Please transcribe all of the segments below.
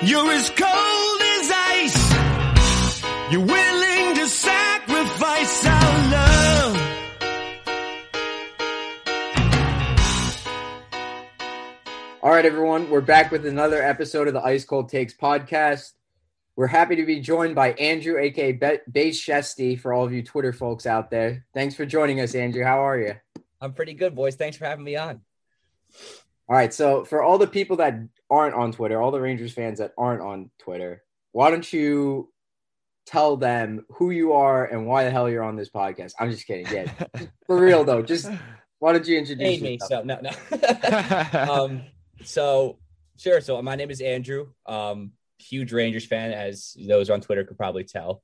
You're as cold as ice. You're willing to sacrifice our love. All right, everyone, we're back with another episode of the Ice Cold Takes podcast. We're happy to be joined by Andrew, aka Be- Base Shesty, for all of you Twitter folks out there. Thanks for joining us, Andrew. How are you? I'm pretty good, boys. Thanks for having me on. All right, so for all the people that aren't on Twitter, all the Rangers fans that aren't on Twitter, why don't you tell them who you are and why the hell you're on this podcast? I'm just kidding. Yeah, for real though, just why don't you introduce Hey, me. So no, no. um, so sure. So my name is Andrew. Um, huge Rangers fan, as those on Twitter could probably tell.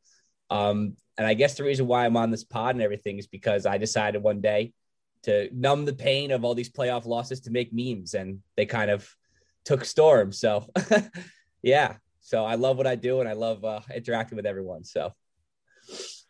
Um, and I guess the reason why I'm on this pod and everything is because I decided one day to numb the pain of all these playoff losses to make memes, and they kind of took storm. So yeah. So I love what I do, and I love uh, interacting with everyone. So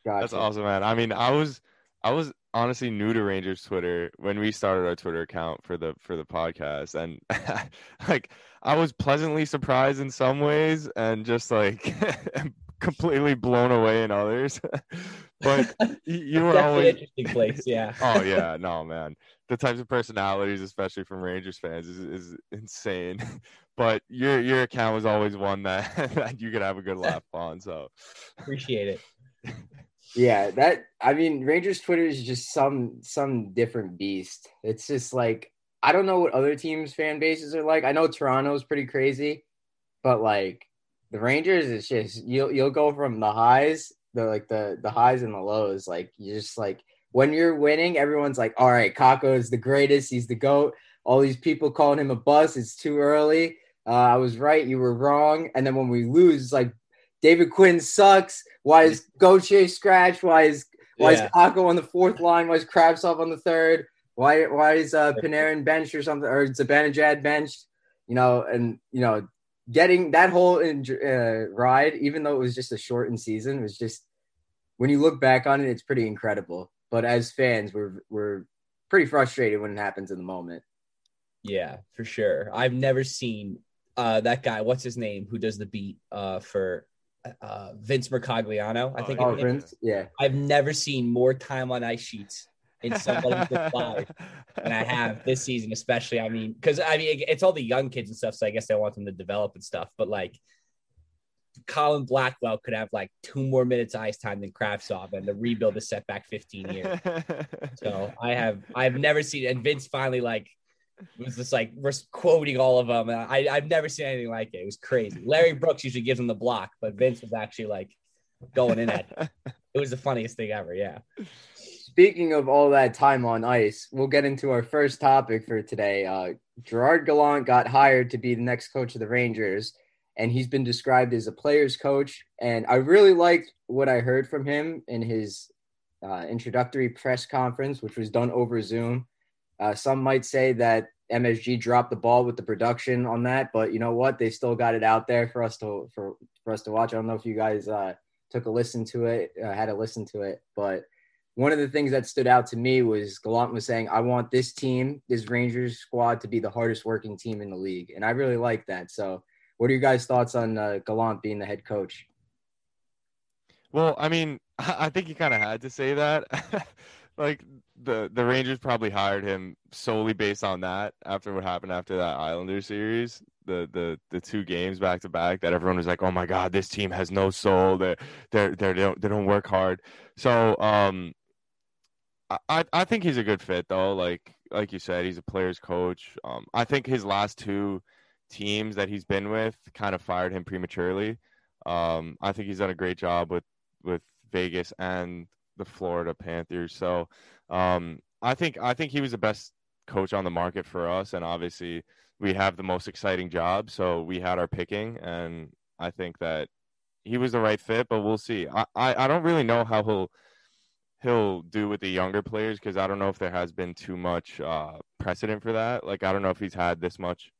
Gotcha. That's awesome, man. I mean, I was I was honestly new to Rangers Twitter when we started our Twitter account for the for the podcast, and like I was pleasantly surprised in some ways, and just like completely blown away in others. but you were always interesting place. Yeah. oh yeah, no man. The types of personalities, especially from Rangers fans, is, is insane. But your your account was always one that, that you could have a good laugh on. So Appreciate it. Yeah, that I mean, Rangers Twitter is just some some different beast. It's just like I don't know what other teams' fan bases are like. I know Toronto's pretty crazy, but like the Rangers, it's just you'll you'll go from the highs, the like the the highs and the lows. Like you just like when you're winning, everyone's like, "All right, Kakko is the greatest. He's the goat." All these people calling him a bust. It's too early. Uh, I was right. You were wrong. And then when we lose, it's like David Quinn sucks. Why is Gauthier scratch? Why is why Yeah. is Kakko on the fourth line? Why is Kravtsov on the third? Why why is uh, Panarin benched or something or Zibanejad benched? You know, and you know, getting that whole in, uh, ride, even though it was just a shortened season, was just when you look back on it, it's pretty incredible. But as fans, we're we're pretty frustrated when it happens in the moment. Yeah, for sure. I've never seen uh that guy, what's his name, who does the beat uh for uh Vince Mercogliano, I think. Oh, his name is. Vince, yeah, I've never seen more time on ice sheets in somebody's life than I have this season, especially. I mean, because I mean it's all the young kids and stuff, so I guess I want them to develop and stuff. But like Colin Blackwell could have like two more minutes ice time than Kravtsov, and the rebuild is set back 15 years. So I have I've never seen and Vince finally like was just like we're quoting all of them. And I I've never seen anything like it. It was crazy. Larry Brooks usually gives him the block, but Vince was actually like going in at it. It was the funniest thing ever. Yeah. Speaking of all that time on ice, we'll get into our first topic for today. Uh, Gerard Gallant got hired to be the next coach of the Rangers, and he's been described as a player's coach. And I really liked what I heard from him in his uh, introductory press conference, which was done over Zoom. Uh, some might say that MSG dropped the ball with the production on that, but you know what? They still got it out there for us to for for us to watch. I don't know if you guys uh, took a listen to it, uh, had a listen to it, but one of the things that stood out to me was Gallant was saying, I want this team, this Rangers squad to be the hardest working team in the league. And I really like that. So, what are your guys' thoughts on uh, Gallant being the head coach? Well, I mean, I think he kind of had to say that. like the the Rangers probably hired him solely based on that after what happened after that Islander series, the the the two games back to back that everyone was like, "Oh my god, this team has no soul. They they they don't they don't work hard." So, um I I think he's a good fit though. Like like you said, he's a player's coach. Um I think his last two teams that he's been with kind of fired him prematurely. Um I think he's done a great job with with Vegas and the Florida Panthers. So um, I think I think he was the best coach on the market for us, and obviously we have the most exciting job, so we had our picking, and I think that he was the right fit. But we'll see. I I, I don't really know how he'll he'll do with the younger players because I don't know if there has been too much uh, precedent for that. Like I don't know if he's had this much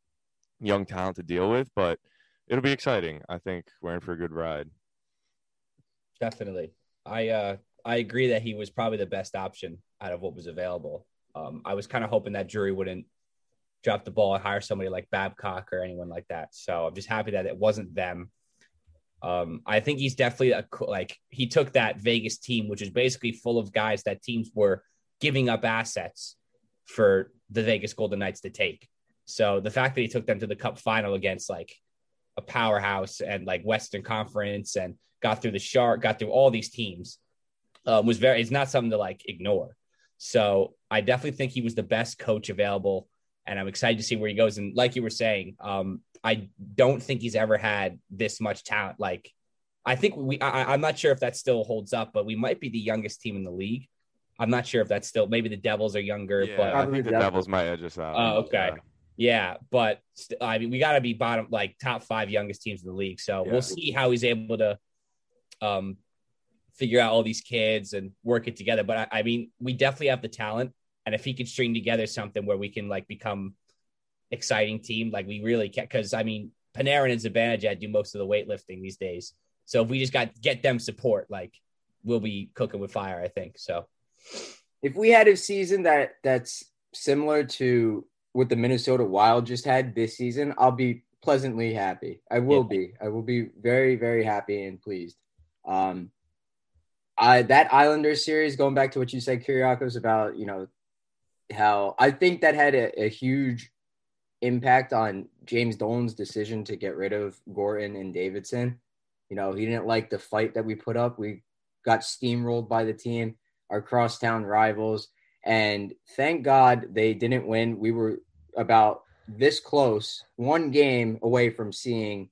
young talent to deal with, but it'll be exciting. I think we're in for a good ride. Definitely. I uh I agree that he was probably the best option out of what was available. Um, I was kind of hoping that Drury wouldn't drop the ball and hire somebody like Babcock or anyone like that. So I'm just happy that it wasn't them. Um, I think he's definitely a like he took that Vegas team, which is basically full of guys that teams were giving up assets for the Vegas Golden Knights to take. So the fact that he took them to the Cup final against like a powerhouse and like Western Conference and got through the Shark, got through all these teams um, was very. It's not something to like ignore. So I definitely think he was the best coach available, and I'm excited to see where he goes. And like you were saying, um, I don't think he's ever had this much talent. Like, I think we, I, I'm not sure if that still holds up, but we might be the youngest team in the league. I'm not sure if that's still maybe the Devils are younger, Yeah, but I think the Devils might edge us out. Oh, okay. Yeah. yeah, but st- I mean, we got to be bottom, like top five youngest teams in the league. So Yeah. we'll see how he's able to um, figure out all these kids and work it together. But I, I mean, we definitely have the talent, and if he could string together something where we can like become exciting team, like we really can't. Because I mean, Panarin and Zibanejad do most of the weightlifting these days. So if we just got get them support, like we'll be cooking with fire. I think so. if we had a season that that's similar to what the Minnesota Wild just had this season, I'll be pleasantly happy. I will Yeah. be. I will be very, very happy and pleased. Um, I that Islanders series, going back to what you said, Kyriakos, about you know how I think that had a, a huge impact on James Dolan's decision to get rid of Gorton and Davidson. You know, he didn't like the fight that we put up. We got steamrolled by the team, our crosstown rivals, and thank God they didn't win. We were about this close, one game away from seeing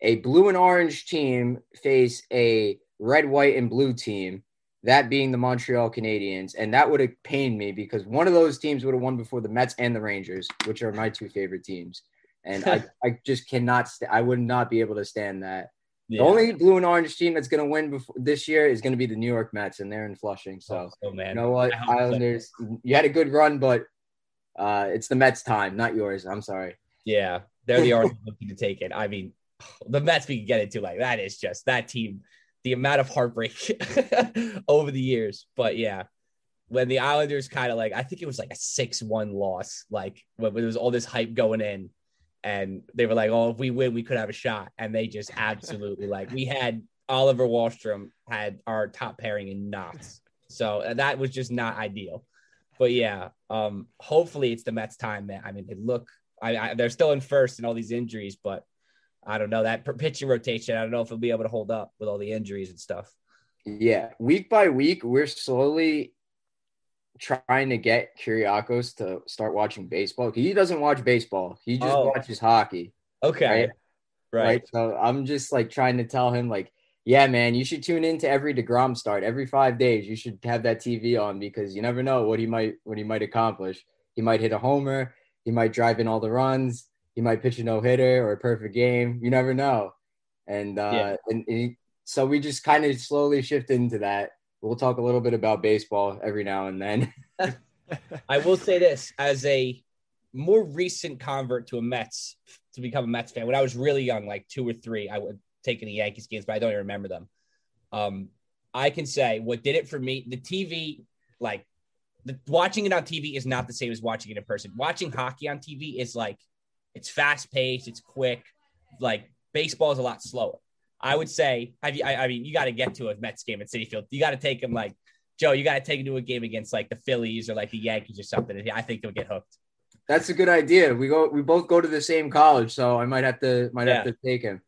a blue and orange team face a red, white, and blue team, that being the Montreal Canadiens. And that would have pained me because one of those teams would have won before the Mets and the Rangers, which are my two favorite teams. And I, I just cannot, st- I would not be able to stand that. The only blue and orange team that's going to win before, this year is going to be the New York Mets, and they're in Flushing. So, oh, man, you know what, I hope so. Islanders, you had a good run, but uh, it's the Mets' time, not yours. I'm sorry. Yeah, they're the only looking to take it. I mean, the Mets we can get into like that is just that team, the amount of heartbreak over the years. But yeah, when the Islanders kind of like, I think it was like a six-one loss, like when there was all this hype going in, and they were like, "Oh, if we win, we could have a shot," and they just absolutely like we had Oliver Wahlstrom had our top pairing in knots, so uh, that was just not ideal. But yeah, um, hopefully it's the Mets' time, man. I mean, they look I, I they're still in first and all these injuries, but I don't know that pitching rotation. I don't know if it'll be able to hold up with all the injuries and stuff. Yeah, week by week, we're slowly trying to get Kyriakos to start watching baseball. He doesn't watch baseball; he just Oh. watches hockey. Okay, Right. right. Right. So I'm just like trying to tell him, like, yeah, man, you should tune into every Degrom start every five days. You should have that TV on because you never know what he might what he might accomplish. He might hit a homer. He might drive in all the runs. He might pitch a no hitter or a perfect game. You never know. And uh, Yeah. and, and he- so we just kind of slowly shift into that. We'll talk a little bit about baseball every now and then. I will say this as a more recent convert to a Mets to become a Mets fan. When I was really young, like two or three, I would take in the Yankees games, but I don't even remember them. Um, I can say what did it for me. The TV, like the, watching it on TV, is not the same as watching it in person. Watching hockey on TV is like it's fast paced, it's quick. Like baseball is a lot slower. I would say, have you, I, I mean, you got to get to a Mets game at Citi Field. You got to take them like Joe. You got to take him to a game against like the Phillies or like the Yankees or something. I think they'll get hooked. That's a good idea. We go. We both go to the same college, so I might have to might have to take him.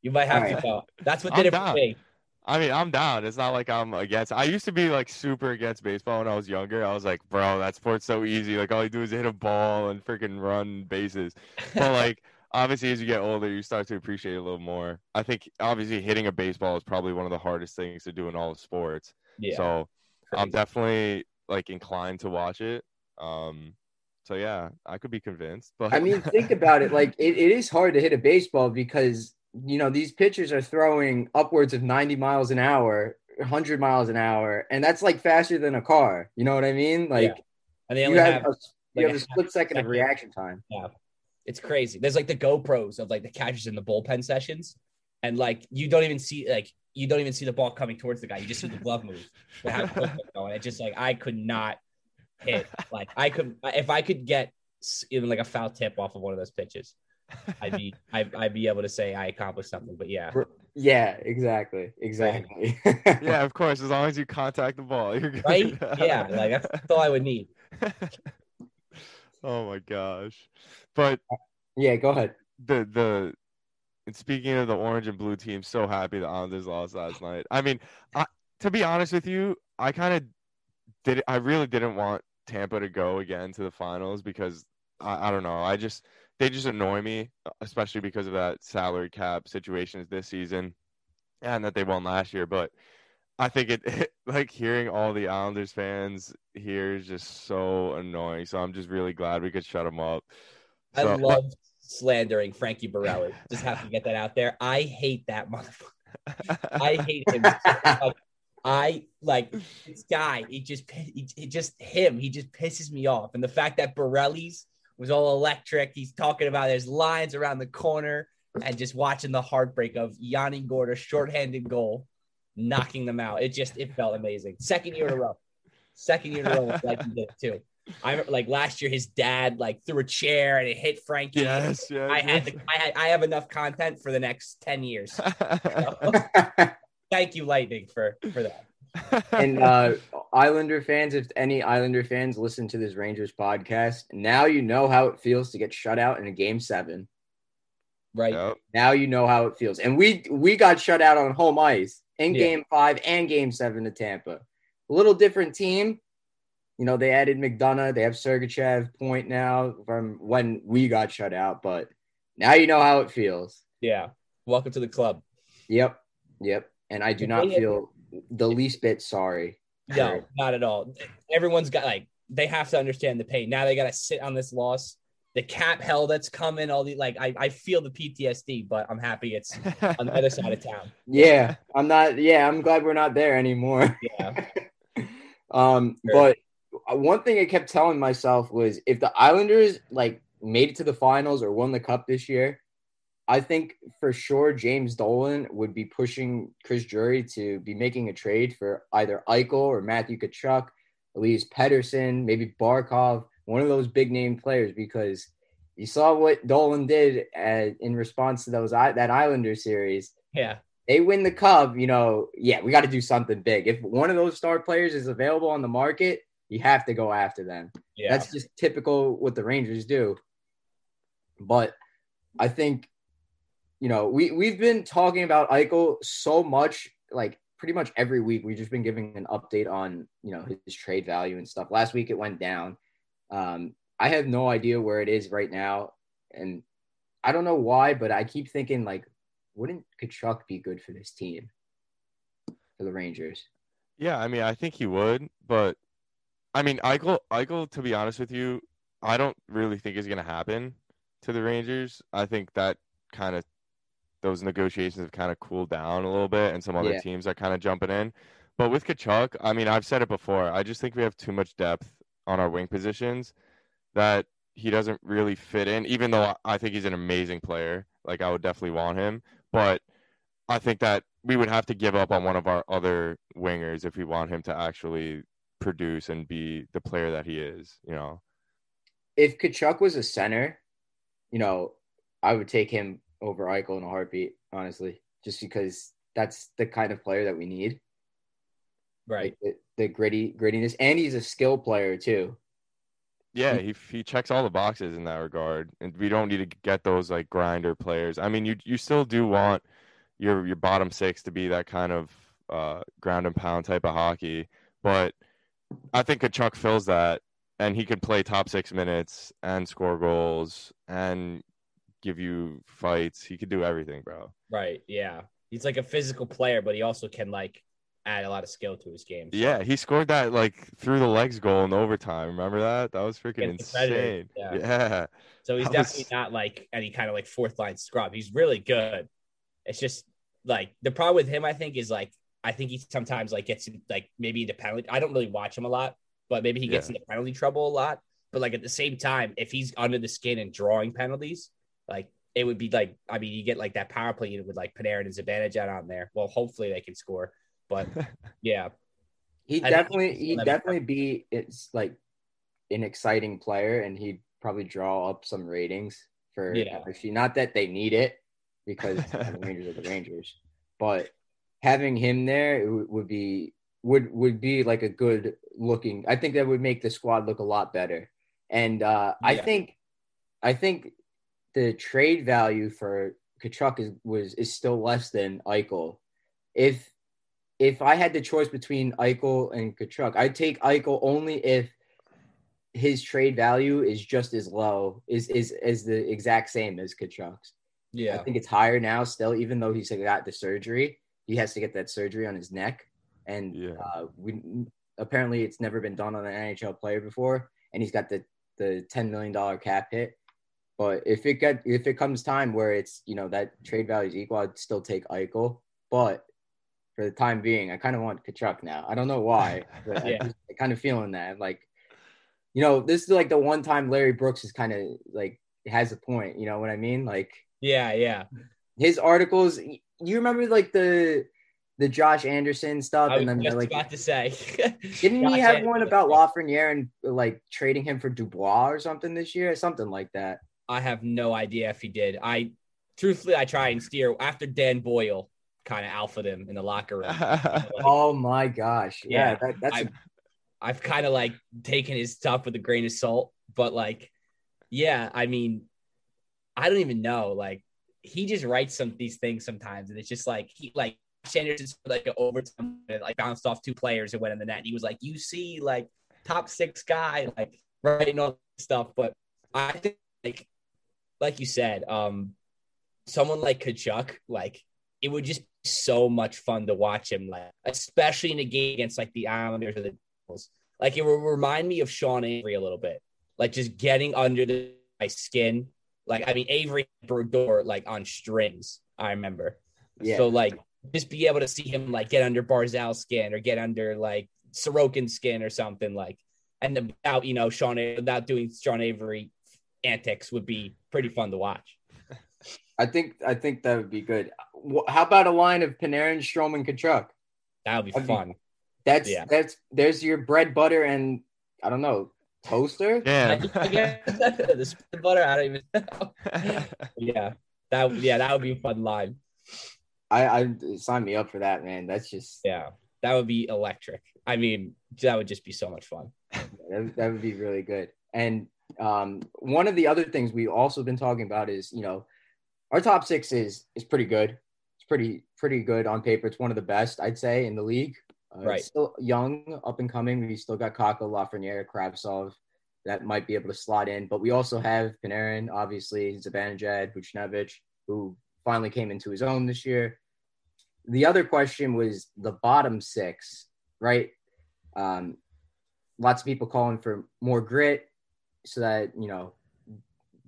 You might have All to right. go. That's what I'm did it for down. me. I mean, I'm down. It's not like I'm against. I used to be like super against baseball when I was younger. I was like, bro, that sport's so easy. Like all you do is hit a ball and freaking run bases. But like, obviously, as you get older, you start to appreciate it a little more. I think obviously hitting a baseball is probably one of the hardest things to do in all of sports. yeah. So I'm definitely like inclined to watch it. Um, so yeah, I could be convinced. But I mean, think about it. Like it, it is hard to hit a baseball because you know these pitchers are throwing upwards of 90 miles an hour, 100 miles an hour, and that's like faster than a car. You know what I mean? Like and they you only have, have, a, you like, have a split second of reaction time. Yeah. It's crazy. There's like the GoPros of like the catchers in the bullpen sessions, and like you don't even see like you don't even see the ball coming towards the guy. You just see the glove move. They have the football going. It's just like I could not hit. Like I could if I could get even like a foul tip off of one of those pitches, I'd be I'd, I'd be able to say I accomplished something. But yeah, Yeah, exactly, exactly. yeah, of course. As long as you contact the ball, you're good. right? Yeah, like that's, that's all I would need. oh my gosh. But yeah. Go ahead. the the and speaking of the orange and blue team, so happy the Islanders lost last night. I mean, I, to be honest with you, I kind of did. I really didn't want Tampa to go again to the finals because I, I don't know. I just they just annoy me, especially because of that salary cap situations this season, and that they won last year. But I think it, like hearing all the Islanders fans here is just so annoying. So I'm just really glad we could shut them up. I So- love slandering Frankie Borelli. Just have to get that out there. I hate that motherfucker. I hate him. I like this guy. He just, he, he just him. He just pisses me off. And the fact that Borelli's was all electric. He's talking about there's lines around the corner and just watching the heartbreak of Yanni Gorda shorthanded goal, knocking them out. It just it felt amazing. Second year in a row. Second year in a row, like he did too. I remember like last year, his dad like threw a chair and it hit Frankie. yes, yes. I had, the, I had I have enough content for the next ten years. Thank you, Lightning, for for that. And uh, Islander fans, if any Islander fans listen to this Rangers podcast, now you know how it feels to get shut out in a game seven. Right? Yep. Now you know how it feels. And we we got shut out on home ice in Yeah. game five and game seven to Tampa. A little different team. You know, they added McDonagh, they have Sergachev point now from when we got shut out, but now you know how it feels. Yeah. Welcome to the club. Yep. Yep. And I do not feel the least bit sorry. No, not at all. Everyone's got like they have to understand the pain. Now they got to sit on this loss. The cap hell that's coming. All the like, I, I feel the PTSD, but I'm happy it's on the other side of town. Yeah, I'm not. Yeah, I'm glad we're not there anymore. Yeah. Um, Sure. but one thing I kept telling myself was if the Islanders like made it to the finals or won the cup this year, I think for sure James Dolan would be pushing Chris Drury to be making a trade for either Eichel or Matthew Tkachuk, Elias Pettersson, maybe Barkov, one of those big name players because you saw what Dolan did uh, in response to those that Islander series Yeah. they win the cup, you know, yeah, we got to do something big. If one of those star players is available on the market, you have to go after them. Yeah. That's just typical what the Rangers do. But I think, you know, we we've been talking about Eichel so much, like pretty much every week. We've just been giving an update on, you know, his trade value and stuff. Last week it went down. Um, I have no idea where it is right now, and I don't know why, but I keep thinking like, wouldn't Tkachuk be good for this team, for the Rangers? Yeah, I mean, I think he would, but I mean, Eichel, Eichel, to be honest with you, I don't really think is going to happen to the Rangers. I think that kind of those negotiations have kind of cooled down a little bit, and some other Yeah. teams are kind of jumping in. But with Tkachuk, I mean, I've said it before. I just think we have too much depth on our wing positions that he doesn't really fit in. Even though I think he's an amazing player, like I would definitely want him, but I think that we would have to give up on one of our other wingers if we want him to actually produce and be the player that he is, you know. If Tkachuk was a center, you know, I would take him over Eichel in a heartbeat, honestly, just because that's the kind of player that we need. right. Like the, the gritty grittiness, and he's a skill player too. Yeah, he he checks all the boxes in that regard, and we don't need to get those like grinder players. I mean, you you still do want your your bottom six to be that kind of uh, ground and pound type of hockey, but I think Tkachuk fills that, and he could play top six minutes and score goals and give you fights. He could do everything, bro. Right. Yeah. He's like a physical player, but he also can like add a lot of skill to his game. So, Yeah, he scored that like through the legs goal in overtime. Remember that? That was freaking Against the Predators, insane. yeah. yeah. So he's That was- definitely not like any kind of like fourth line scrub. He's really good. It's just like the problem with him, I think, is like I think he sometimes like gets like maybe the penalty. I don't really watch him a lot, but maybe he gets Yeah. into penalty trouble a lot. But like at the same time, if he's under the skin and drawing penalties, like it would be like I mean, you get like that power play unit with like Panarin and Zibanejad on there. Well, hopefully they can score. But yeah, He definitely he'd be- definitely be it's like an exciting player, and he'd probably draw up some ratings for Yeah. actually not that they need it because the Rangers are the Rangers, but having him there it would- would be would would be like a good looking. I think that would make the squad look a lot better. And uh, I think I think the trade value for Tkachuk is was is still less than Eichel. If if I had the choice between Eichel and Tkachuk, I'd take Eichel only if his trade value is just as low, is is is the exact same as Tkachuk's. Yeah. I think it's higher now still, even though he's got the surgery. He has to get that surgery on his neck. And Yeah. uh, we apparently it's never been done on an NHL player before, and he's got the the ten million dollar cap hit. But if it get if it comes time where it's you know that trade value is equal, I'd still take Eichel. But for the time being, I kind of want Tkachuk now. I don't know why, but Yeah. I, just, I kind of feeling that. Like, you know, this is like the one time Larry Brooks is kind of like has a point. You know what I mean? Like Yeah. Yeah. his articles. You remember like the the Josh Anderson stuff, I and then just like about to say. didn't Josh he have Anderson one about. Lafreniere and like trading him for Dubois or something this year, something like that. I have no idea if he did. I truthfully, I try and steer after Dan Boyle kind of alphaed him in the locker room. Oh my gosh, yeah, Yeah, that, that's I've, kind of like taken his stuff with a grain of salt, but like, yeah, I mean, I don't even know. Like, he just writes some these things sometimes, and it's just like he like Sanderson's like an overtime, like bounced off two players and went in the net. And he was like, "You see, like top six guy, like writing all this stuff." But I think, like, like you said, um, someone like Tkachuk, like it would just be so much fun to watch him, like especially in a game against like the Islanders or the Devils. Like it would remind me of Sean Avery a little bit, like just getting under the my skin. Like I mean, Avery Brodeur like on strings. I remember. Yeah. So like just be able to see him like get under Barzal's skin or get under like Sorokin's skin or something like, and without you know Sean without doing Sean Avery antics would be pretty fun to watch. I think I think that would be good. How about a line of Panarin, Stroman, Tkachuk? That would be That'd be- fun. That's Yeah. that's there's your bread, butter, and I don't know toaster. Damn. the split butter, I don't even know. yeah, that yeah, that would be a fun line. I, I sign me up for that, man. That's just Yeah, that would be electric. I mean, that would just be so much fun. that, that would be really good. And um, one of the other things we've also been talking about is you know our top six is is pretty good. It's pretty pretty good on paper. It's one of the best I'd say in the league. Uh, Right. Still young, up and coming. We still got Kakko, Lafreniere, Kravtsov that might be able to slot in. But we also have Panarin, obviously, Zibanejad, Buchnevich, who finally came into his own this year. The other question was the bottom six, right? Um, lots of people calling for more grit so that, you know,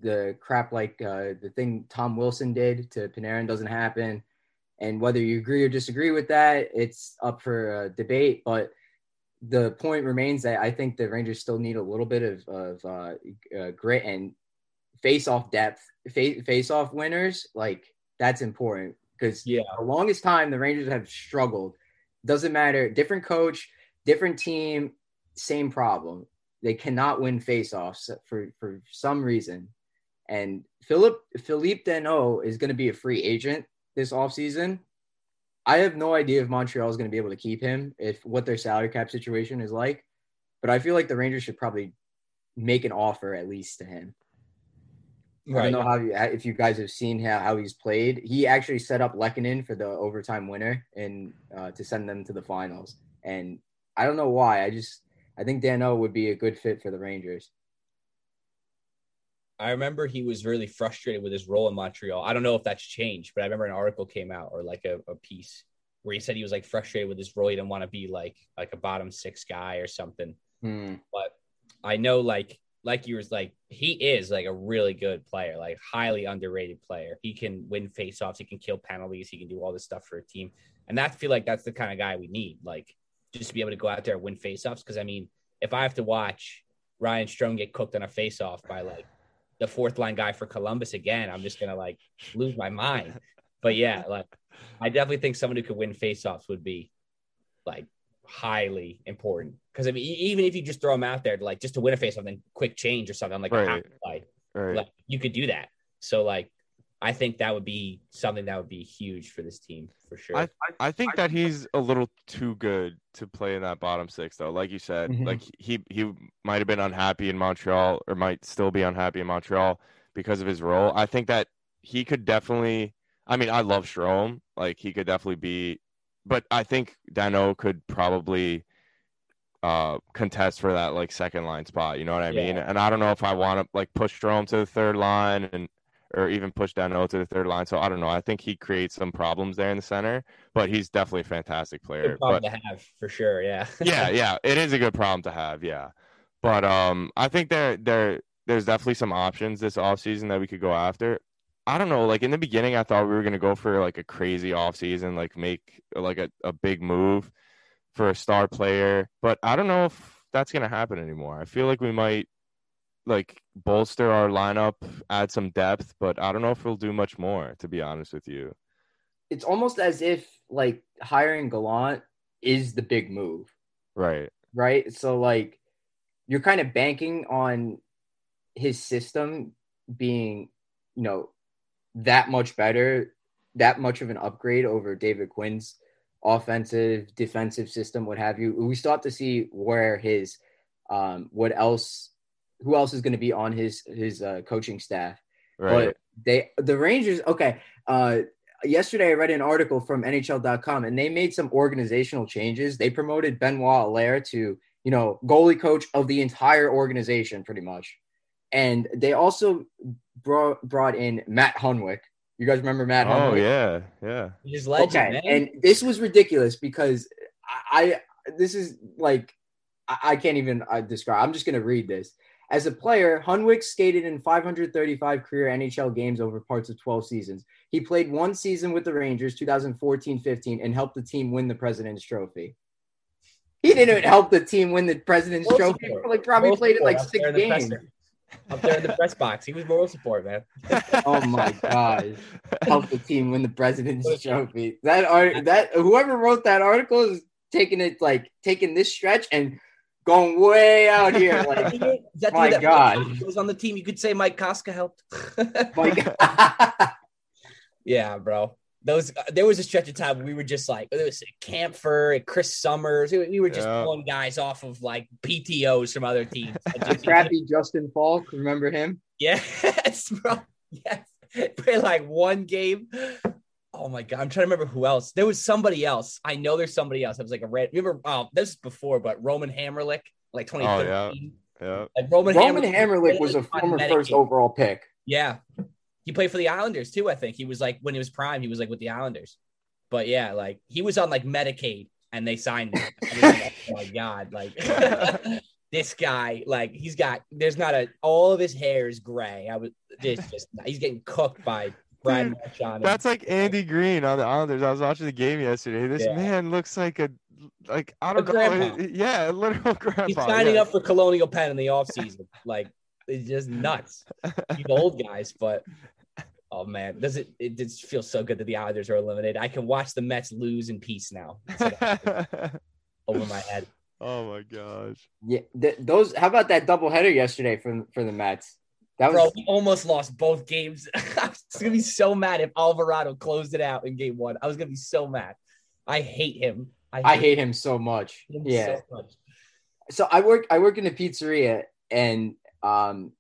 the crap like uh, the thing Tom Wilson did to Panarin doesn't happen. And whether you agree or disagree with that, it's up for uh, debate. But the point remains that I think the Rangers still need a little bit of, of uh, uh, grit and face off depth, face, face off winners. Like that's important because Yeah. the longest time the Rangers have struggled. Doesn't matter, different coach, different team, same problem. They cannot win face-offs for for some reason. And Philip Philippe Danault is going to be a free agent this offseason. I have no idea if Montreal is going to be able to keep him, if what their salary cap situation is like. But I feel like the Rangers should probably make an offer at least to him. I don't know how you, if you guys have seen how, how he's played. He actually set up Lehkonen for the overtime winner and uh, to send them to the finals. And I don't know why. I just I think Danault would be a good fit for the Rangers. I remember he was really frustrated with his role in Montreal. I don't know if that's changed, but I remember an article came out or like a, a piece where he said he was like frustrated with his role. He didn't want to be like like a bottom six guy or something. Hmm. But I know like like you was like he is like a really good player, like highly underrated player. He can win faceoffs, he can kill penalties, he can do all this stuff for a team. And that feel like that's the kind of guy we need, like just to be able to go out there and win faceoffs. Because I mean, if I have to watch Ryan Strome get cooked on a faceoff by like the fourth line guy for Columbus again, I'm just gonna like lose my mind. But yeah, like I definitely think someone who could win faceoffs would be like highly important. Because I mean, even if you just throw him out there, like just to win a face something, quick change or something, like a Right. play, Right. like you could do that. So like, I think that would be something that would be huge for this team for sure. I think that he's a little too good to play in that bottom six, though. Like you said, Mhm. like he he might have been unhappy in Montreal, or might still be unhappy in Montreal because of his role. I think that he could definitely. I mean, I love Strome. Like he could definitely be, but I think Danault could probably uh contest for that like second line spot. You know what I mean? And I don't know if I want to like push Strome to the third line and or even push Danault to the third line. So I don't know. I think he creates some problems there in the center, but he's definitely a fantastic player. Good problem But to have for sure. Yeah. yeah, yeah, it is a good problem to have. Yeah, but um, I think there there there's definitely some options this offseason that we could go after. I don't know. Like in the beginning, I thought we were gonna go for like a crazy offseason, like make like a, a big move for a star player, but I don't know if that's gonna happen anymore. I feel like we might like bolster our lineup, add some depth, but I don't know if we'll do much more. To be honest with you, It's almost as if like hiring Gallant is the big move, right? right? So like you're kind of banking on his system being, you know, that much better, that much of an upgrade over David Quinn's offensive, defensive system, what have you. We still have to see where his um what else who else is going to be on his his uh, coaching staff. Right. But they the Rangers, okay. Uh yesterday I read an article from NHL.com and they made some organizational changes. They promoted Benoit Allaire to, you know, goalie coach of the entire organization pretty much. And they also brought brought in Matt Hunwick. You guys remember Matt oh Hunwick? yeah, yeah. He's legend, okay, man. and this was ridiculous because I, I this is like I, I can't even uh, describe. I'm just gonna read this. As a player, Hunwick skated in 535 career NHL games over parts of 12 seasons. He played one season with the Rangers, 2014-15, and helped the team win the President's Trophy. He didn't help the team win the President's Moral Trophy. support. Like probably Moral played it like six there the games. Up there in the press box. He was moral support, man. Oh my god! Help the team win the President's Trophy. That art, that whoever wrote that article is taking it like taking this stretch and going way out here. Like, Is that the my that God. was on the team. You could say Mike Koska helped. like yeah, bro. Those uh, there was a stretch of time we were just like there was Kampfer, Chris Summers. We were just Yeah. pulling guys off of like PTOS from other teams. And the just- crappy Justin Falk. Remember him? Yes, bro. Yes. Play like one game. Oh my god, I'm trying to remember who else. There was somebody else. I know there's somebody else. I was like a red. Remember? Oh, this is before, but Roman Hamrlik, like 2013. Oh, yeah. yeah. Like Roman, Roman Hamrlik, Hamrlik was a former Medicaid. first overall pick. Yeah, he played for the Islanders too. I think he was like when he was prime, he was like with the Islanders. But yeah, like he was on like Medicaid, and they signed him. Like, oh my god, like this guy, like he's got. There's not a. All of his hair is gray. I was. This just. He's getting cooked by Brad Dude, That's like Andy Greene on the Islanders. I was watching the game yesterday. This Yeah. man looks like a like I don't know. grandpa. Yeah, a literal grandpa. He's signing yeah. up for Colonial Penn in the offseason. like it's just nuts. These old guys, but oh man, does it it just feels so good that the Islanders are eliminated. I can watch the Mets lose in peace now. Over my head. oh my gosh. Yeah, th- those. How about that doubleheader yesterday for for the Mets? That Bro, we almost lost both games. I was gonna be so mad if Alvarado closed it out in game one. I was gonna be so mad. I hate him. I hate him so much. him Yeah. so much. so I work I work in a pizzeria and um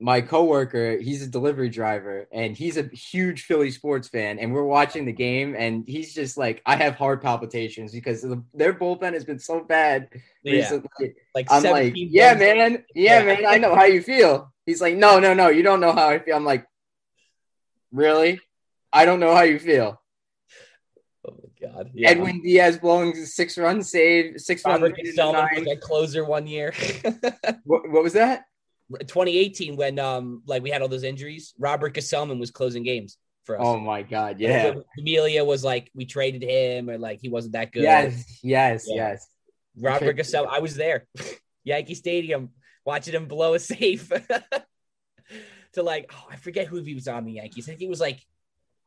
my coworker, he's a delivery driver and he's a huge Philly sports fan and we're watching the game and he's just like I have heart palpitations because the, their bullpen has been so bad Yeah, recently. like I'm like, yeah, man. Yeah, Yeah. man. I know how you feel. He's like, no, no, no. You don't know how I feel. I'm like, really? I don't know how you feel. Oh my god. Yeah. Edwin Diaz blowing six run save, six run Robert lead in nine. was a closer one year. What, what was that? 2018 when um like we had all those injuries, Robert Gsellman was closing games for us. Oh my god, yeah. Amelia was like we traded him or like he wasn't that good. Yes, yes, Yeah. yes. Robert Gesell, I was there, Yankee Stadium, watching him blow a safe to like oh I forget who he was on the Yankees. I think he was like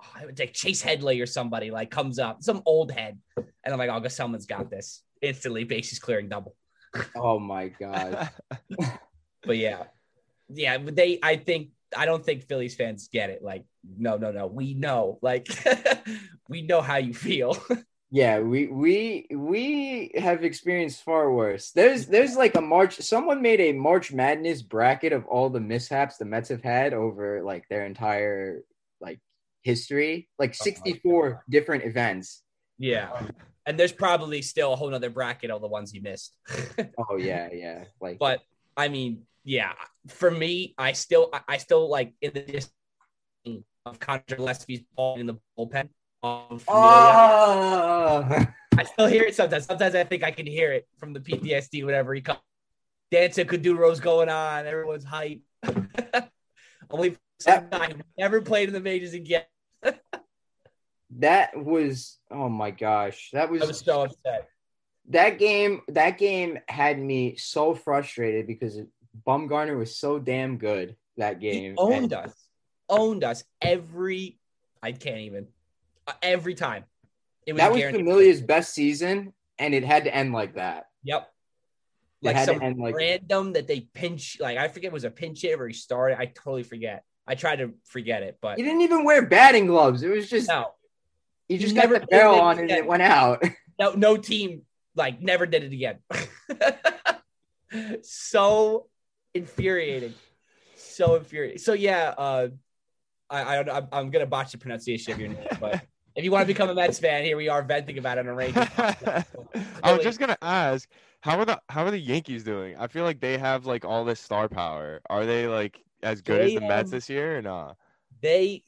oh, was like Chase Headley or somebody like comes up, some old head, and I'm like oh Gsellman's got this. instantly bases clearing double. Oh my god. But yeah, yeah, but they. I think I don't think Phillies fans get it. Like, no, no, no. We know, like, we know how you feel. Yeah, we we we have experienced far worse. There's there's like a March. Someone made a March Madness bracket of all the mishaps the Mets have had over like their entire like history, like Oh 64 different events. yeah, and there's probably still a whole nother bracket of the ones you missed. Oh yeah, yeah. Like but I mean, yeah, for me, I still, I- still like in the distance of Connor Gillaspie's ball in the bullpen. Oh, I still hear it sometimes. Sometimes I think I can hear it from the PTSD, whatever he comes. Dancing Kaduro's going on. Everyone's hype. Only guy who never played in the majors again. that was oh my gosh, that was, I was so upset. that game. That game had me so frustrated because Bumgarner was so damn good that He game. owned And- us. Owned us every. I can't even. Uh, every time. It was that was. Familia's best season, and it had to end like that. Yep. It Like some end like random that they pinch. Like I forget it was a pinch hit or he started. I totally forget. I tried to forget it, but he didn't even wear batting gloves. It was just no, he he just never got the barrel it on and it went out. no, no team like never did it again. so infuriating, so infuriating. So yeah, uh, I, I don't know. I'm, I'm gonna botch the pronunciation of your name, but if you want to become a Mets fan, here we are venting about it on a radio. I was just gonna ask, how are the how are the Yankees doing? I feel like they have like all this star power. Are they like as good as They, the Mets um, this year or not? they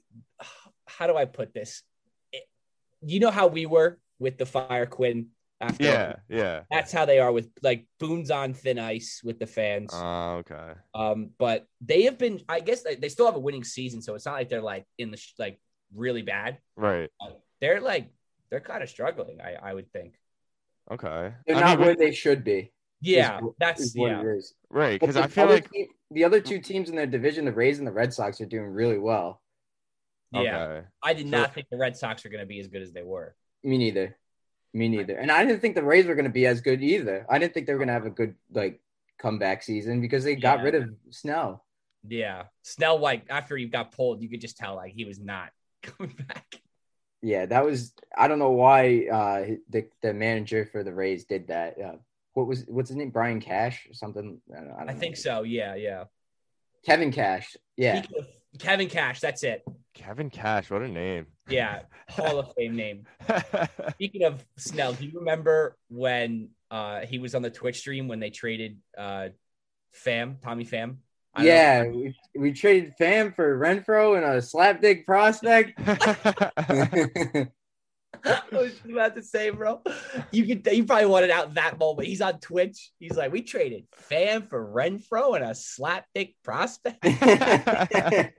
how do I put this? It- you know how we were with the Fire Quinn after Yeah, yeah. that's how they are with like Boone's on thin ice with the fans. Oh, okay. Um, but they have been I guess they, they still have a winning season, so it's not like they're like in the sh- like really bad. Right. They're like they're kind of struggling, I, I would think. Okay. They're I not mean, where they should be. Yeah, is- that's is what yeah. it is. right, because I feel like team- the other two teams in their division, the Rays and the Red Sox, are doing really well. Yeah. okay. I did So- not think the Red Sox are gonna be as good as they were. Me neither. Me neither. And I didn't think the Rays were going to be as good either. I didn't think they were going to have a good like comeback season because they got Yeah. rid of Snell. Yeah. Snell, like after he got pulled, you could just tell like he was not coming back. Yeah, that was. I don't know why uh, the the manager for the Rays did that. Uh, what was what's his name? Brian Cash or something? I, don't, I, don't I know. think so. Yeah, yeah. Kevin Cash. Yeah, Kevin Cash, that's it. Kevin Cash, what a name. Yeah, Hall of Fame name. Speaking of Snell, do you remember when uh, he was on the Twitch stream when they traded uh, Pham, Tommy Pham? I yeah. We, we traded Pham for Renfroe and a slapdick prospect. I was just about to say, bro. You could you probably wanted out that moment. He's on Twitch. He's like, we traded Pham for Renfroe and a slapdick prospect.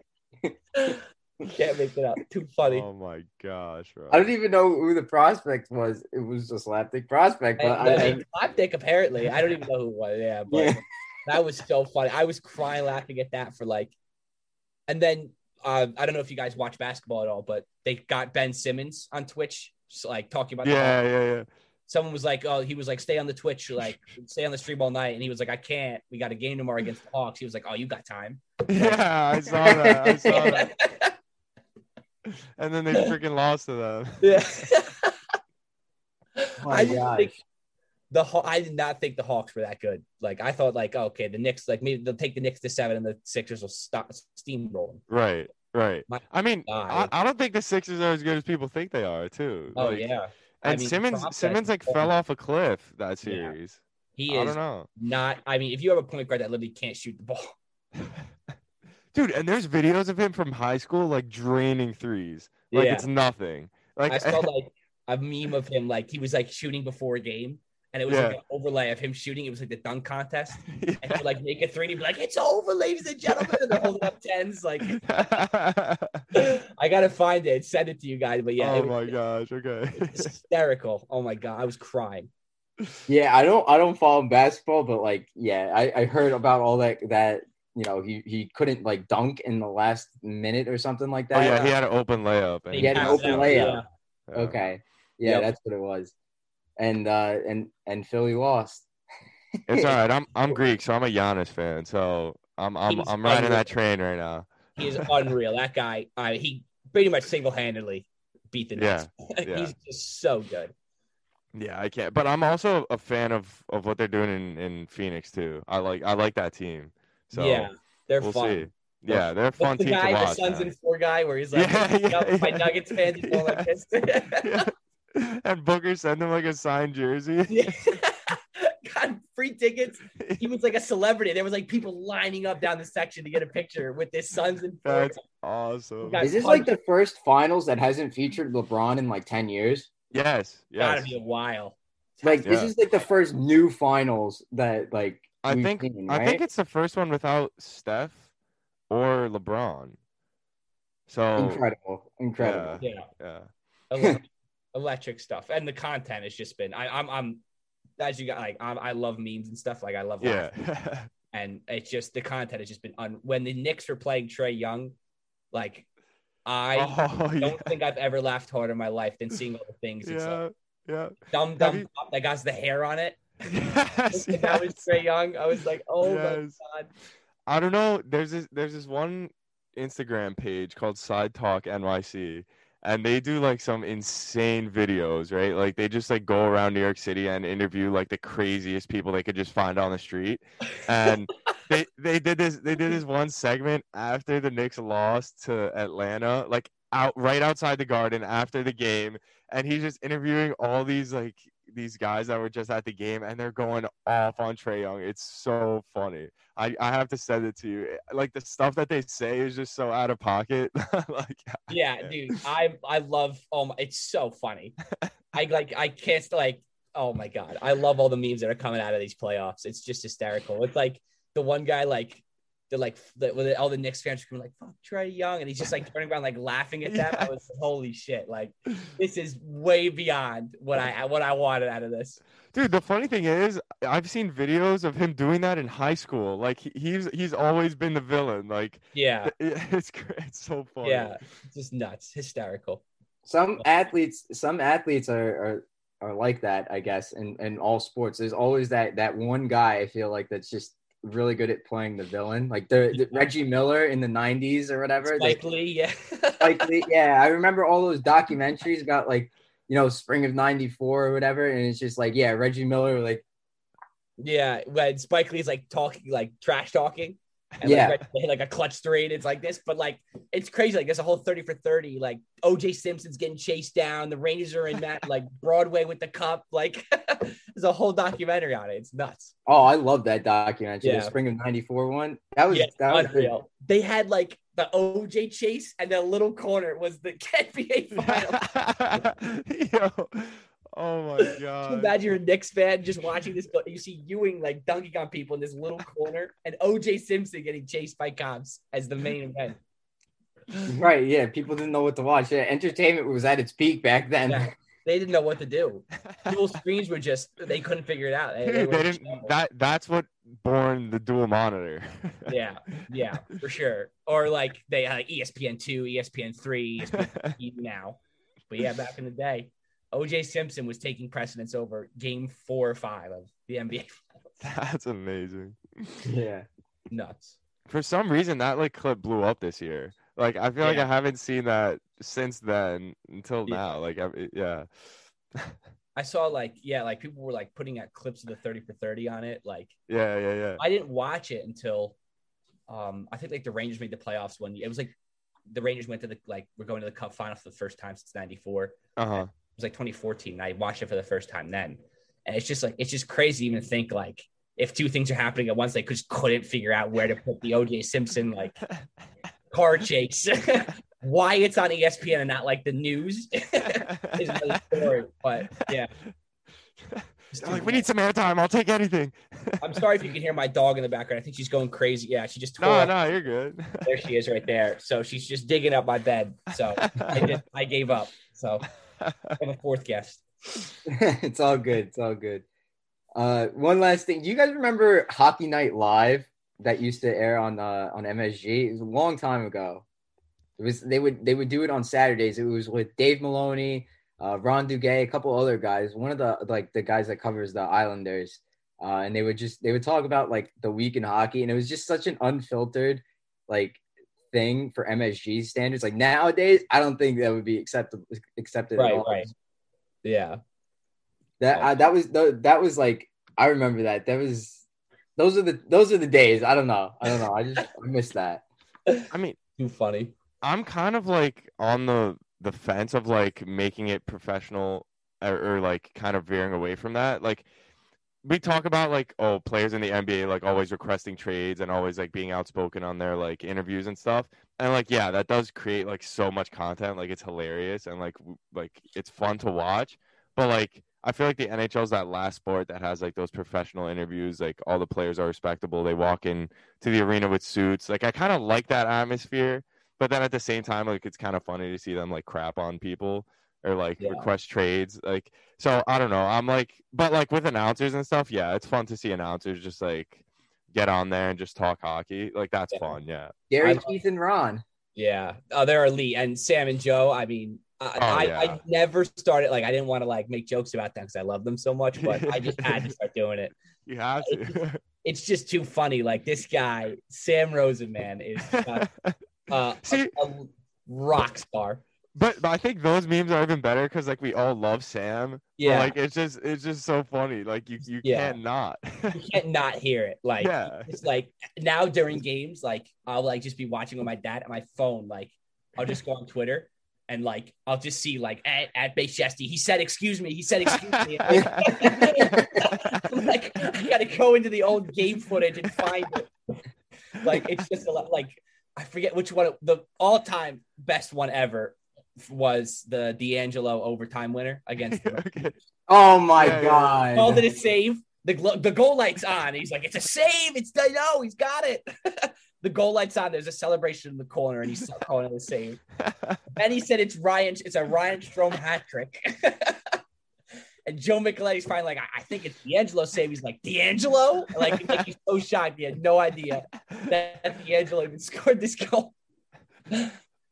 Can't make it up. Too funny. oh my gosh, bro. I don't even know who the prospect was. It was a slapdick prospect, but And, uh, I, slapdick, apparently. I don't even know who it was. Yeah, but Yeah. That was so funny. I was crying laughing at that for like, and then uh, I don't know if you guys watch basketball at all, but they got Ben Simmons on Twitch, so, like talking about yeah, Hawks. yeah, yeah. someone was like, "Oh, he was like, stay on the Twitch, like, stay on the stream all night," and he was like, "I can't. We got a game tomorrow against the Hawks." He was like, "Oh, you got time." Yeah, I saw that. I saw that. And then they freaking lost to them. yeah. Oh my I didn't think the I did not think the Hawks were that good. Like I thought, like okay, the Knicks, like maybe they'll take the Knicks to seven, and the Sixers will stop steamroll. 'em. Right, right. My I mean, I, I don't think the Sixers are as good as people think they are, too. Oh Like, yeah, I And mean, Simmons, Simmons like fell off a cliff that series. he is I don't know. not. I mean, if you have a point guard that literally can't shoot the ball, Dude, and there's videos of him from high school like draining threes. Like Yeah. it's nothing. Like I saw like a meme of him, like he was like shooting before a game, and it was like Yeah. an overlay of him shooting. It was like the dunk contest. Yeah. and he like make a three and he'd be like, It's over, ladies and gentlemen. And they're holding up tens. Like I gotta find it, send it to you guys. But yeah, oh it was my gosh, okay. hysterical. Oh my god, I was crying. Yeah, I don't I don't follow basketball, but like yeah, I, I heard about all that that you know he he couldn't like dunk in the last minute or something like oh that. yeah, he had an open layup. And He He had an open layup. yeah. yeah. Okay. Yeah, Yep. that's what it was. And uh, and and Philly lost. It's all right. I'm I'm Greek, so I'm a Giannis fan. So I'm I'm He's I'm riding unreal. that train right now. He is unreal. That guy, uh, he pretty much single handedly beat the Nets. yeah. He's just so good. Yeah, I can't. But I'm also a fan of of what they're doing in in Phoenix too. I like I like that team. So yeah, they're we'll fun. see. Yeah, they're a fun What's the team guy, to the watch. Suns man. and four guy, where he's like, Yeah, "Yup, yeah, my yeah. Nuggets fans, he's going like this. Yeah. And Booker sent him like a signed jersey. Yeah. Got free tickets. He was like a celebrity. There was like people lining up down the section to get a picture with his sons and four That's awesome. Got Is this like the first finals that hasn't featured LeBron in like ten years? Yes, Gotta yes. be a while. Like this is like the first new finals that like I think seen, I think it's the first one without Steph or LeBron. So incredible, incredible. Yeah. yeah. Ele- electric stuff. And the content has just been I, I'm I'm as you got like I'm, I love memes and stuff. Like I love Yeah. and it's just the content has just been un- when the Knicks were playing Trae Young, like I oh, don't think I've ever laughed harder in my life than seeing all the things. It's like Yeah. Yeah. dumb dumb you- pop that got the hair on it. Yes, And That was. Trae Young. I was like, oh my god. I don't know. There's this there's this one Instagram page called Side Talk NYC, and they do like some insane videos, right? Like they just like go around New York City and interview like the craziest people they could just find on the street. And they they did this they did this one segment after the Knicks lost to Atlanta, like out right outside the garden after the game, and he's just interviewing all these like these guys that were just at the game and they're going off on Trae Young. It's so funny. I, I have to send it to you. Eh, like the stuff that they say is just so out of pocket. like Yeah, dude. I I love oh my it's so funny. I like I can't like oh my god. I love all the memes that are coming out of these playoffs. It's just hysterical. It's like the one guy like they're like the, with all the Knicks fans are coming like fuck Trae Young and he's just like turning around like laughing at them. I was holy shit. Like this is way beyond what I what I wanted out of this. dude, the funny thing is I've seen videos of him doing that in high school. Like he's he's always been the villain. Like Yeah. it's it's so funny. Yeah. Just nuts. Hysterical. Some athletes, some athletes are are, are like that, I guess, in, in all sports. There's always that that one guy I feel like that's just really good at playing the villain. Like the, the Reggie Miller in the '90s or whatever. they- Spike Lee, yeah. Spike Lee, yeah, I remember all those documentaries about like you know spring of '94 or whatever, and it's just like yeah, Reggie Miller, like Yeah, when Spike Lee's like talking, like trash talking, and Yeah. like, they like a clutch three, and it's like this, but like it's crazy. Like there's a whole thirty for thirty. Like OJ Simpson's getting chased down. The Rangers are in that like Broadway with the cup. Like there's a whole documentary on it. It's nuts. oh, I love that documentary, Yeah. the spring of '94 one. That was Yeah, that was unreal. They had like the OJ chase, and the little corner was the NBA final. Yo. Oh my Can you god. Imagine you're a Knicks fan just watching this. But you see Ewing like dunking on people in this little corner, and OJ Simpson getting chased by cops as the main event. right. Yeah, people didn't know what to watch. Yeah, entertainment was at its peak back then. Yeah. They didn't know what to do. Dual screens were just they couldn't figure it out. They- they Dude, were they didn't, terrible. that that's what born the dual monitor. yeah, yeah, for sure. Or like they had ESPN two, ESPN three, ESPN now. But yeah, back in the day, OJ Simpson was taking precedence over Game Four or Five of the NBA. Finals. That's amazing. yeah. Nuts. For some reason, that like clip blew up this year. Like I feel like I haven't seen that since then until Yeah. now. Like I, yeah, I saw like yeah, like people were like putting out clips of the thirty for thirty on it. Like yeah, yeah, yeah. I didn't watch it until um I think like the Rangers made the playoffs one year. It was like the Rangers went to the like we're going to the Cup final for the first time since '94. Uh huh. It was like 2014. And I watched it for the first time then, and it's just like it's just crazy to even think like if two things are happening at once, they just couldn't figure out where to put the OJ Simpson like car chase. Why it's on ESPN and not like the news is another story. But yeah, like we need some airtime. I'll take anything. I'm sorry if you can hear my dog in the background. I think she's going crazy. Yeah, she just tore No, up. no, you're good. There she is right there. So she's just digging up my bed. So I, just, I gave up. So I have a fourth guest. it's all good. It's all good. Uh, one last thing. Do you guys remember Hockey Night Live that used to air on uh, on MSG? It was a long time ago. It was they would they would do it on Saturdays. It was with Dave Maloney, uh, Ron Duguay, a couple other guys. One of the like the guys that covers the Islanders, uh, and they would just they would talk about like the week in hockey, and it was just such an unfiltered like thing for MSG standards. Like nowadays, I don't think that would be acceptable accepted Right, at all. right. Yeah. That I, that was that was like I remember that. That was those are the those are the days. I don't know. I don't know. I just I miss that. I mean, Too funny. I'm kind of like on the the fence of like making it professional or, or like kind of veering away from that. Like we talk about like oh players in the NBA like always requesting trades and always like being outspoken on their like interviews and stuff. And like yeah, that does create like so much content. Like it's hilarious and like w- like it's fun to watch. But like I feel like the NHL is that last sport that has like those professional interviews. Like all the players are respectable. They walk in to the arena with suits. Like I kind of like that atmosphere. But then at the same time, like it's kind of funny to see them like crap on people or like Yeah. request trades. Like so, I don't know. I'm like, but like with announcers and stuff, yeah, it's fun to see announcers just like get on there and just talk hockey. Like that's Yeah. fun. Yeah. Gary, I- Keith, and Ron. Yeah. Oh, they're elite. And Sam and Joe, I mean, I, Oh, I, yeah. I never started like I didn't want to like make jokes about them because I love them so much, but I just had to start doing it. You have to. It's just too funny. Like this guy, Sam Rosenman, is just, uh, See- a, a rock star. But, but I think those memes are even better because like we all love Sam. Yeah. like it's just it's just so funny. Like you you Yeah. can't not. You can't not hear it. Like Yeah. it's like now during games, like I'll like just be watching with my dad on my phone. Like I'll just go on Twitter and like I'll just see like at, at base Chesty, he said excuse me, he said excuse me. Like I gotta go into the old game footage and find it. Like it's just a lot like I forget which one the all-time best one ever was the DeAngelo overtime winner against okay. Oh my Yeah, yeah. god! called it a save. The glo- the goal light's on. He's like, it's a save. It's I know he's got it. the goal light's on. There's a celebration in the corner, and he's calling it a save. And he said it's Ryan. It's a Ryan Strome hat trick. and Joe Micheletti's finally like, I, I think it's DeAngelo save. He's like, DeAngelo? Like, like he's so shocked. He had no idea that DeAngelo even scored this goal.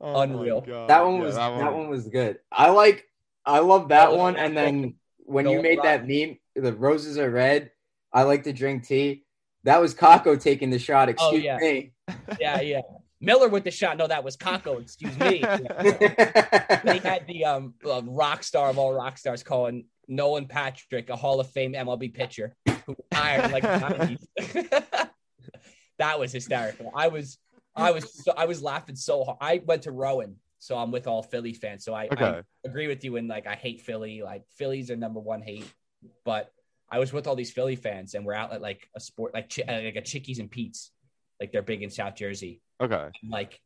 Oh Unreal. That one Yeah, was that one. was good. I like I love that one. And then when you Don't made that meme, the roses are red. I like to drink tea. That was Kakko taking the shot. Oh, Excuse yeah. me. Yeah, yeah. Miller with the shot. No, that was Kakko. Excuse me. Yeah. they had the um uh, rock star of all rock stars calling Nolan Patrick a Hall of Fame MLB pitcher who retired like the 90s. that was hysterical. I was I was so, I was laughing so hard. I went to Rowan, so I'm with all Philly fans. So I, I agree with you in like I hate Philly. Like Philly's are number one hate, but I was with all these Philly fans and we're out at like a sport like uh, like a Chickies and Pete's, like they're big in South Jersey Okay. like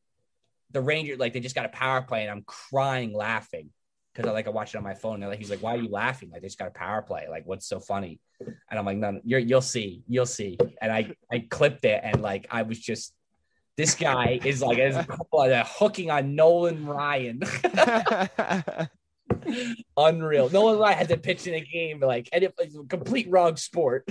the Ranger, like they just got a power play, and I'm crying laughing because I like I watch it on my phone. And like, he's like, "Why are you laughing? Like they just got a power play. Like what's so funny?" And I'm like, "No, no you're, you'll see, you'll see." And I I clipped it, and like I was just, this guy is like is uh, hooking on Nolan Ryan, unreal. Nolan Ryan hasn't pitch in a game, like and it was a complete wrong sport.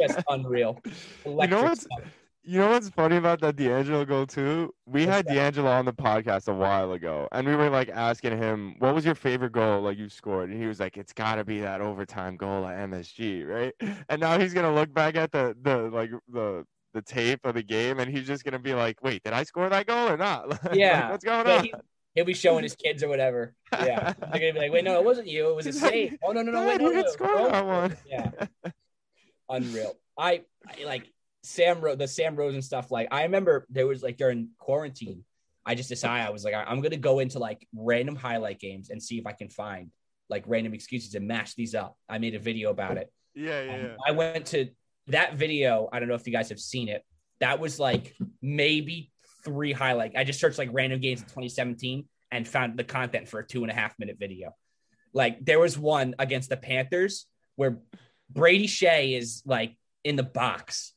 Just unreal. Electric what's- stuff. You know what's funny about that DeAngelo goal too? We What's had that? DeAngelo on the podcast a while ago, and we were like asking him, "What was your favorite goal like you scored?" And he was like, "It's got to be that overtime goal at MSG, right?" And now he's gonna look back at the the like the the tape of the game, and he's just gonna be like, "Wait, did I score that goal or not? Like, Yeah. what's going Yeah, on?" he, will be showing his kids or whatever. Yeah, they're gonna be like, "Wait, no, it wasn't you. It was a like, save." Oh no, no, no, Dad, wait, no, no, score no. that one. Yeah, unreal. I, I like Sam Ro- the Sam Rosen stuff. Like I remember there was like during quarantine, I just decided I was like, I'm gonna go into like random highlight games and see if I can find like random excuses and mash these up. I made a video about it. Yeah, yeah, um, yeah. I went to that video. I don't know if you guys have seen it. That was like maybe three highlight. I just searched like random games in 2017 and found the content for a two and a half minute video. Like there was one against the Panthers where Brady Skjei is like in the box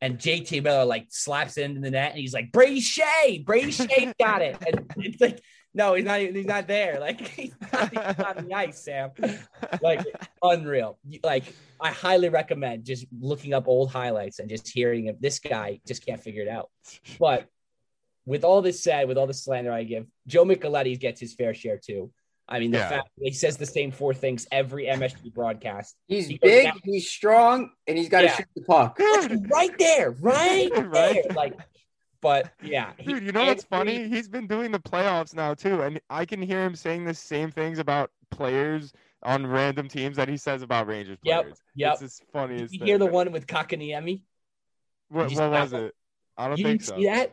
and JT Miller like slaps it into the net and he's like Brady Skjei, Brady Skjei got it. And it's like, no, he's not. He's not there. Like he's not, he's not on the ice, Sam like unreal. Like I highly recommend just looking up old highlights and just hearing if this guy just can't figure it out. But with all this said, with all the slander I give, Joe Micheletti gets his fair share too. I mean, the Yeah. fact that he says the same four things every MSG broadcast. He's He big, down- he's strong, and he's got to Yeah. shoot the puck. Dude, right there, right, Right. there. Like, but yeah, he- dude, you know what's funny? He's been doing the playoffs now too, and I can hear him saying the same things about players on random teams that he says about Rangers Yep, players. yep. It's his funniest. Did you thing. hear the one with Kotkaniemi? What, what was it? I don't You think so. see that?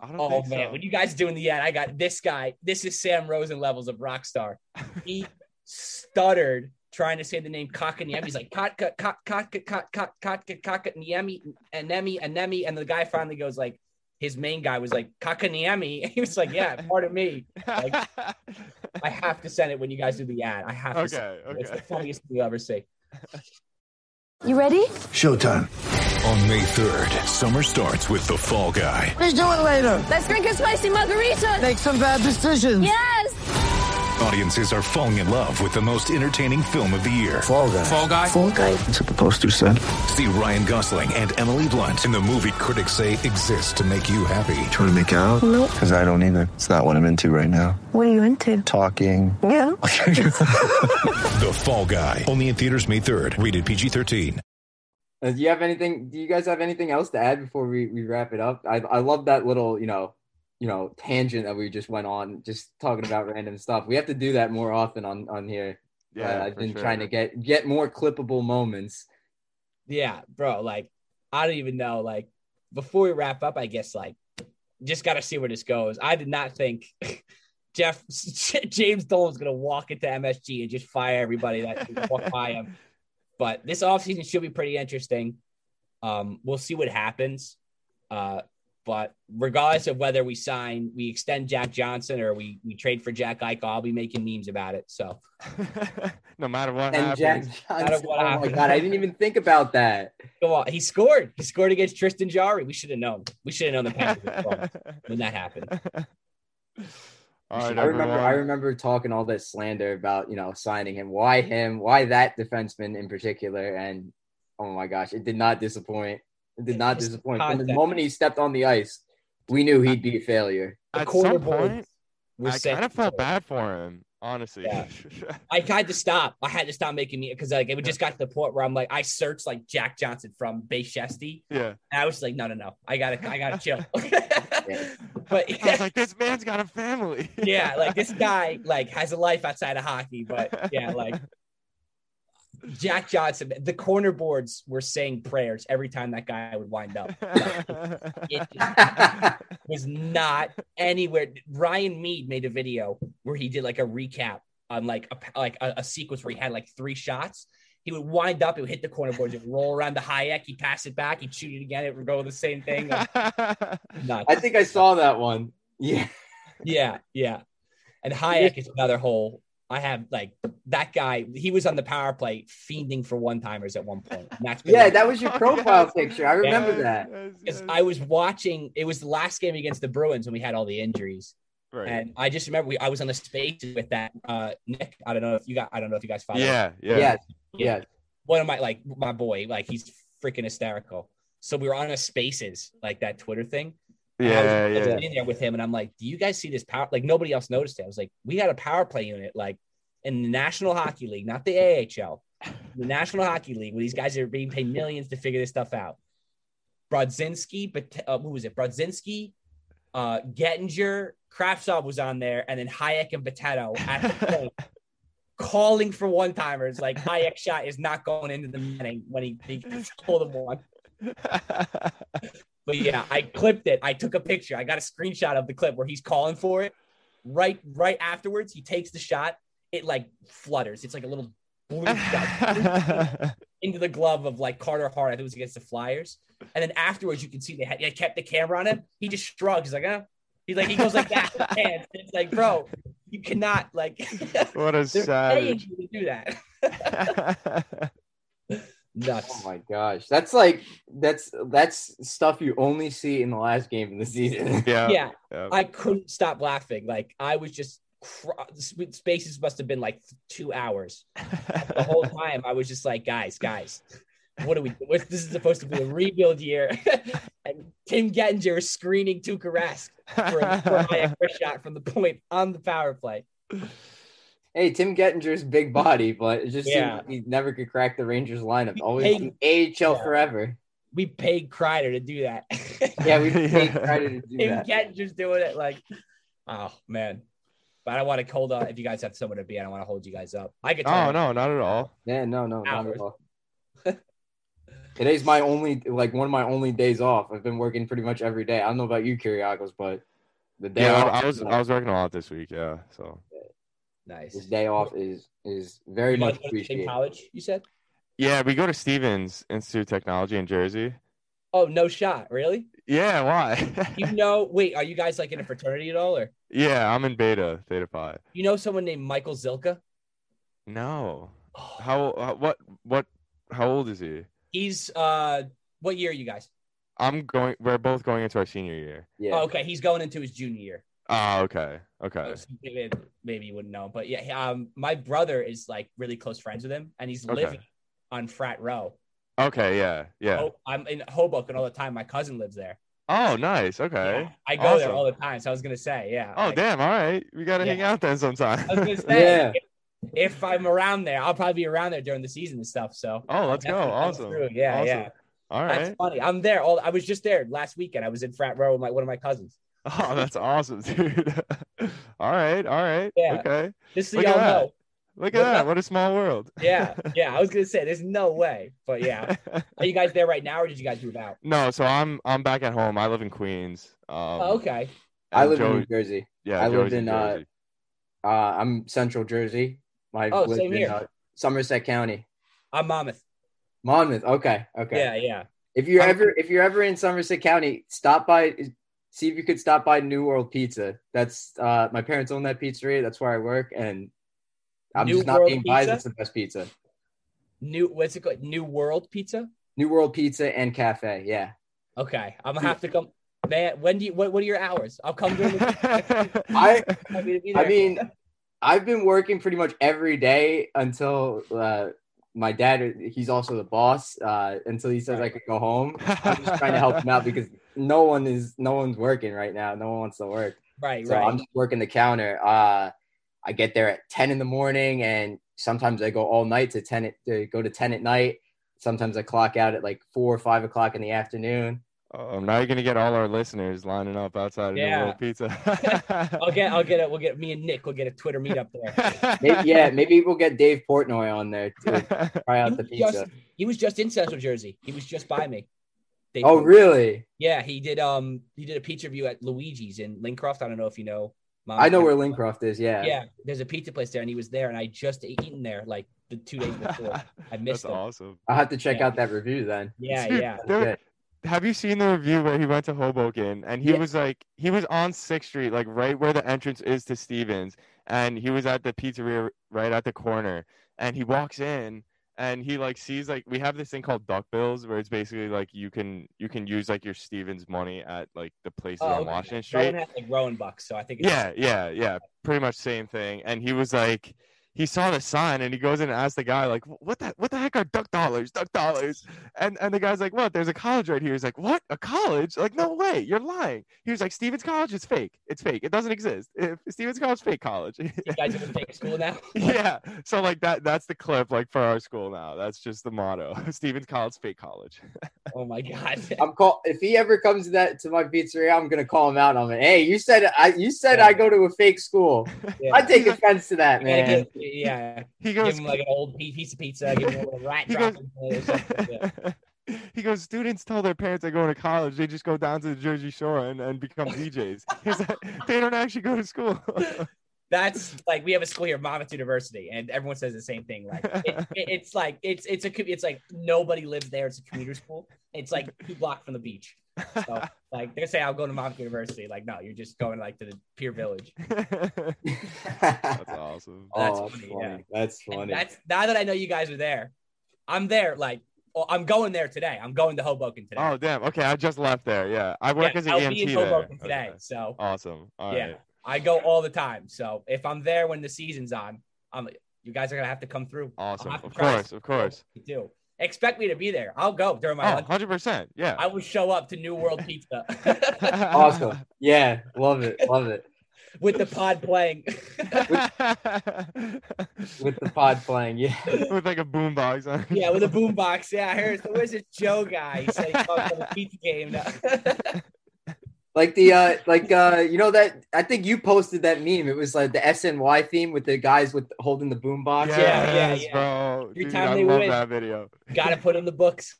I don't Oh think man, so. when you guys doing the ad, I got this guy. This is Sam Rosen levels of rock star. He stuttered trying to say the name Kotkaniemi. He's like Katka Katka Katka Katka Katka Kotkaniemi Anemi Anemi, and the guy finally goes like, his main guy was like Kotkaniemi. He was like, yeah, pardon me. like- I have to send it when you guys do the ad. I have to. Send okay, it. It's the funniest thing you'll ever see. You ready? Showtime. On May 3rd, summer starts with The Fall Guy. Let's do it later. Let's drink a spicy margarita. Make some bad decisions. Yes. Audiences are falling in love with the most entertaining film of the year. Fall guy. Fall Guy. Fall guy. That's what the poster said. See Ryan Gosling and Emily Blunt in the movie critics say exists to make you happy. Trying to make it out? Nope. Because I don't either. It's not what I'm into right now. What are you into? Talking. Yeah. The Fall Guy. Only in theaters May 3rd. Rated PG-13. Uh, do you have anything? Do you guys have anything else to add before we, we wrap it up? I I love that little you know you know tangent that we just went on, just talking about random stuff. We have to do that more often on on here. Yeah, Uh, I've been sure. trying to get get more clippable moments. Yeah, bro. Like, I don't even know. Like, before we wrap up, I guess like just got to see where this goes. I did not think Jeff James Dolan's gonna walk into MSG and just fire everybody that walk by him. But this offseason should be pretty interesting. Um, we'll see what happens. Uh, but regardless of whether we sign, we extend Jack Johnson or we we trade for Jack Eichel, I'll be making memes about it. So no matter what And Jack happens. Johnson. what Oh my god, I didn't even think about that. go on. He scored. He scored against Tristan Jarry. We should have known. We should have known the Panthers when that happened. All right, I remember I remember talking all this slander about, you know, signing him. Why him? Why that defenseman in particular? And oh my gosh, it did not disappoint. It did not It's disappoint. From the moment he stepped on the ice, we knew he'd be a failure. The At some point, were I kind of felt bad for him, honestly. Yeah. I had to stop. I had to stop making me because like it just got to the point where I'm like I searched like Jack Johnson from Bay Shesty, yeah. and I was like, no, no, no, I gotta, I gotta chill. but I was like, this man's got a family. yeah, like this guy like has a life outside of hockey, but yeah, like Jack Johnson, the corner boards were saying prayers every time that guy would wind up. It was not anywhere. Ryan Mead made a video where he did like a recap on like a like a, a sequence where he had like three shots. He would wind up, it would hit the corner boards, it would roll around the Hajek, he'd pass it back, he'd shoot it again, it would go the same thing. Like. I think I saw that one. Yeah. Yeah, yeah. And Hajek is another whole. I have like that guy. He was on the power play fiending for one timers at one point. And that's Yeah, like, that was your profile Yes. picture. I remember Yeah. that. Yes, because yes. I was watching. It was the last game against the Bruins when we had all the injuries, Right. and I just remember we, I was on the space with that uh, Nick. I don't know if you got. I don't know if you guys follow. yeah, yeah. yeah, Yes. one of my like my boy, like he's freaking hysterical. So we were on a Spaces, like that Twitter thing. And I was, Yeah, I was yeah. in there with him, and I'm like, "Do you guys see this power?" Like nobody else noticed it. I was like, "We got a power play unit, like in the National Hockey League, not the AHL, the National Hockey League, where these guys are being paid millions to figure this stuff out." Brodzinski, but uh, who was it? Brodzinski, uh, Gettinger, Kravtsov was on there, and then Hajek and Potato at the point calling for one timers. Like Hajek shot is not going into the netting when he, he told him one. But yeah, I clipped it. I took a picture. I got a screenshot of the clip where he's calling for it. Right, right afterwards, he takes the shot. It like flutters. It's like a little blue dot into the glove of like Carter Hart. I think it was against the Flyers. And then afterwards, you can see they had they kept the camera on him. He just shrugs. He's like, huh? He's like, he goes like that. with his hands. It's like, bro, you cannot like. what a savage. to do that. Nuts. Oh my gosh. That's like that's that's stuff you only see in the last game of the season. yeah. yeah, yeah. I couldn't stop laughing. Like I was just cr- spaces must have been like two hours. The whole time I was just like, guys, guys, what are we? What, this is supposed to be a rebuild year, and Tim Gettinger is screening Tuukka Rask for a, for a shot from the point on the power play. Hey, Tim Gettinger's big body, but it just Yeah. he never could crack the Rangers lineup. Always paid- AHL Yeah. forever. We paid Kreider to do that. Yeah, we Yeah. take credit to do that. Tim that. Gettinger's doing it like, oh man. But I don't want to hold on. If you guys have somewhere to be, I don't want to hold you guys up. I could. Oh no, not at all. Yeah, no, no, not at all. Today's my only, like one of my only days off. I've been working pretty much every day. I don't know about you, Kiriakos, but the day Yeah, off, I, I was I was working a lot this week. Yeah, so Nice. this day off is is very You much go to appreciated. college, you said? yeah, we go to Stevens Institute of Technology in Jersey. Oh, no shot. Really? Yeah, why? You know, wait, are you guys like in a fraternity at all? Or yeah, I'm in Beta Theta Phi. you know someone named Michael Zilka? No, how how- what what how old is he? He's uh what year are you guys? I'm going. We're both going into our senior year. Yeah, Oh, okay. He's going into his junior year. Oh, okay, okay. So Maybe, maybe you wouldn't know, but yeah, um, my brother is like really close friends with him, and he's Okay. living on Frat Row. Okay, yeah, yeah. Oh, I'm in Hoboken all the time. My cousin lives there. Oh, nice. Okay. Yeah, I go there all the time. So I was gonna say, yeah. Oh, I, damn. All right. We got to hang out then sometime. I was gonna say, Yeah. if, if I'm around there, I'll probably be around there during the season and stuff. So oh, let's go. Awesome. Yeah, Awesome. yeah. All That's funny. I'm there. All I was just there last weekend. I was in Frat Row with my one of my cousins. Oh, that's awesome, dude. all right. All right. Yeah. Okay. Just so Look at y'all that. know. Look at Look that. up. What a small world. Yeah, yeah. I was gonna say, there's no way, but yeah. Are you guys there right now, or did you guys move out? no, so I'm I'm back at home. I live in Queens. Um, Oh, okay. I and live in New Jersey. Yeah, I live Joey's in, uh, Uh, I'm Central Jersey. I Oh, live same in here. uh, Somerset County, I'm Monmouth. Monmouth. Okay, okay. Yeah, yeah. If you're I'm- ever if you're ever in Somerset County, stop by. See if you could stop by New World Pizza. That's uh, my parents own that pizzeria. That's where I work, and I'm New just not World being biased. It's the best pizza. New what's it called? New World Pizza. New World Pizza and Cafe. Yeah. Okay, I'm gonna have to come. Man, when do you? What, what are your hours? I'll come during the. I happy to I mean, I've been working pretty much every day until uh, my dad. He's also the boss. Uh, until he says I could go home. I'm just trying to help him out because no one is no one's working right now. No one wants to work. right, So right. I'm just working the counter. Uh, I get there at 10 in the morning, and sometimes I go all night to 10 at, to go to 10 at night. Sometimes I clock out at like four or five o'clock in the afternoon. Oh, now you're gonna get all our listeners lining up outside of Yeah. New World Pizza. I'll get. I'll get it. We'll get me and Nick. We'll get a Twitter meetup there. Maybe, yeah, maybe we'll get Dave Portnoy on there to try out the pizza. just, he was just in Central Jersey. He was just by me. They Oh, put- really? Yeah, he did. Um, he did a pizza review at Luigi's in Lincroft. I don't know if you know. Mom. I know where Lincroft is. Yeah. Yeah, there's a pizza place there, and he was there, and I just eaten there like the two days before. I missed That's him. awesome. I'll have to check Yeah. out that review then. Yeah, Dude, yeah. there- Good. Have you seen the review where he went to Hoboken and he Yeah. was like he was on Sixth Street, like right where the entrance is to Stevens, and he was at the pizzeria right at the corner, and he walks in and he like sees like we have this thing called duck bills where it's basically like you can you can use like your Stevens money at like the places Oh, on okay. Washington Rowan Street. has like Rowan bucks, so I think. Yeah, yeah, yeah. Pretty much same thing. And he was like, he saw the sign and he goes in and asks the guy, like, what the what the heck are duck dollars? Duck dollars. And and the guy's like, What? There's a college right here. He's like, What? A college? Like, no way, you're lying. He was like, Stevens College is fake. It's fake. It doesn't exist. If Stevens College fake college. You guys are fake school now. yeah. So like that that's the clip like for our school now. That's just the motto. Stevens College fake college. Oh my god. I'm call if he ever comes to that to my pizzeria, I'm gonna call him out on it. Hey, you said I you said Yeah. I go to a fake school. Yeah. I take offense to that, man. Give- yeah. He Give goes him like an old piece of pizza. Give him a little rat He drop. goes- or something. Yeah. he goes, students tell their parents they're going to college. They just go down to the Jersey Shore and, and become DJs. Like, they don't actually go to school. That's like we have a school here, Monmouth University, and everyone says the same thing. Like it, it- it's like it's it's a it's like nobody lives there. It's a commuter school. It's like two blocks from the beach. So like they say, I'll go to Monmouth University. Like no, you're just going like to the Pier Village. That's awesome. That's oh, that's funny, funny. yeah. That's funny. That's now that I know you guys are there. I'm there. Like well, I'm going there today. I'm going to Hoboken today. Oh, damn. Okay, I just left there. Yeah, I work Yeah, as an I'll EMT be in there. Hoboken today. Okay. So Awesome. All yeah, right. I go all the time. So if I'm there when the season's on, I'm you guys are gonna have to come through. Awesome. Of course. Of course. You do. Expect me to be there. I'll go during my Oh, lunch. 100%. Yeah. I will show up to New World Pizza. awesome. Yeah, love it. Love it. with the pod playing. with the pod playing. Yeah. with like a boombox on. yeah, with a boombox. Yeah, Here's heard. So where's this Joe guy? He said he called for the pizza game now. Like the uh like uh you know that I think you posted that meme. It was like the SNY theme with the guys with holding the boombox. Yes, Yeah, yeah, yeah. bro. Every Dude, time I they love win. that video. Got to put in the books.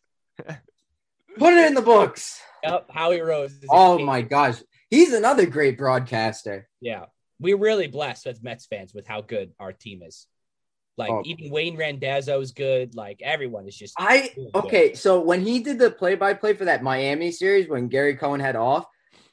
Put it in the books. Yep, Howie Rose. is Oh king. my gosh. He's another great broadcaster. Yeah, we're really blessed as Mets fans with how good our team is. Like Oh. even Wayne Randazzo is good. Like everyone is just. I really good. okay, so when he did the play-by-play for that Miami series when Gary Cohen had off,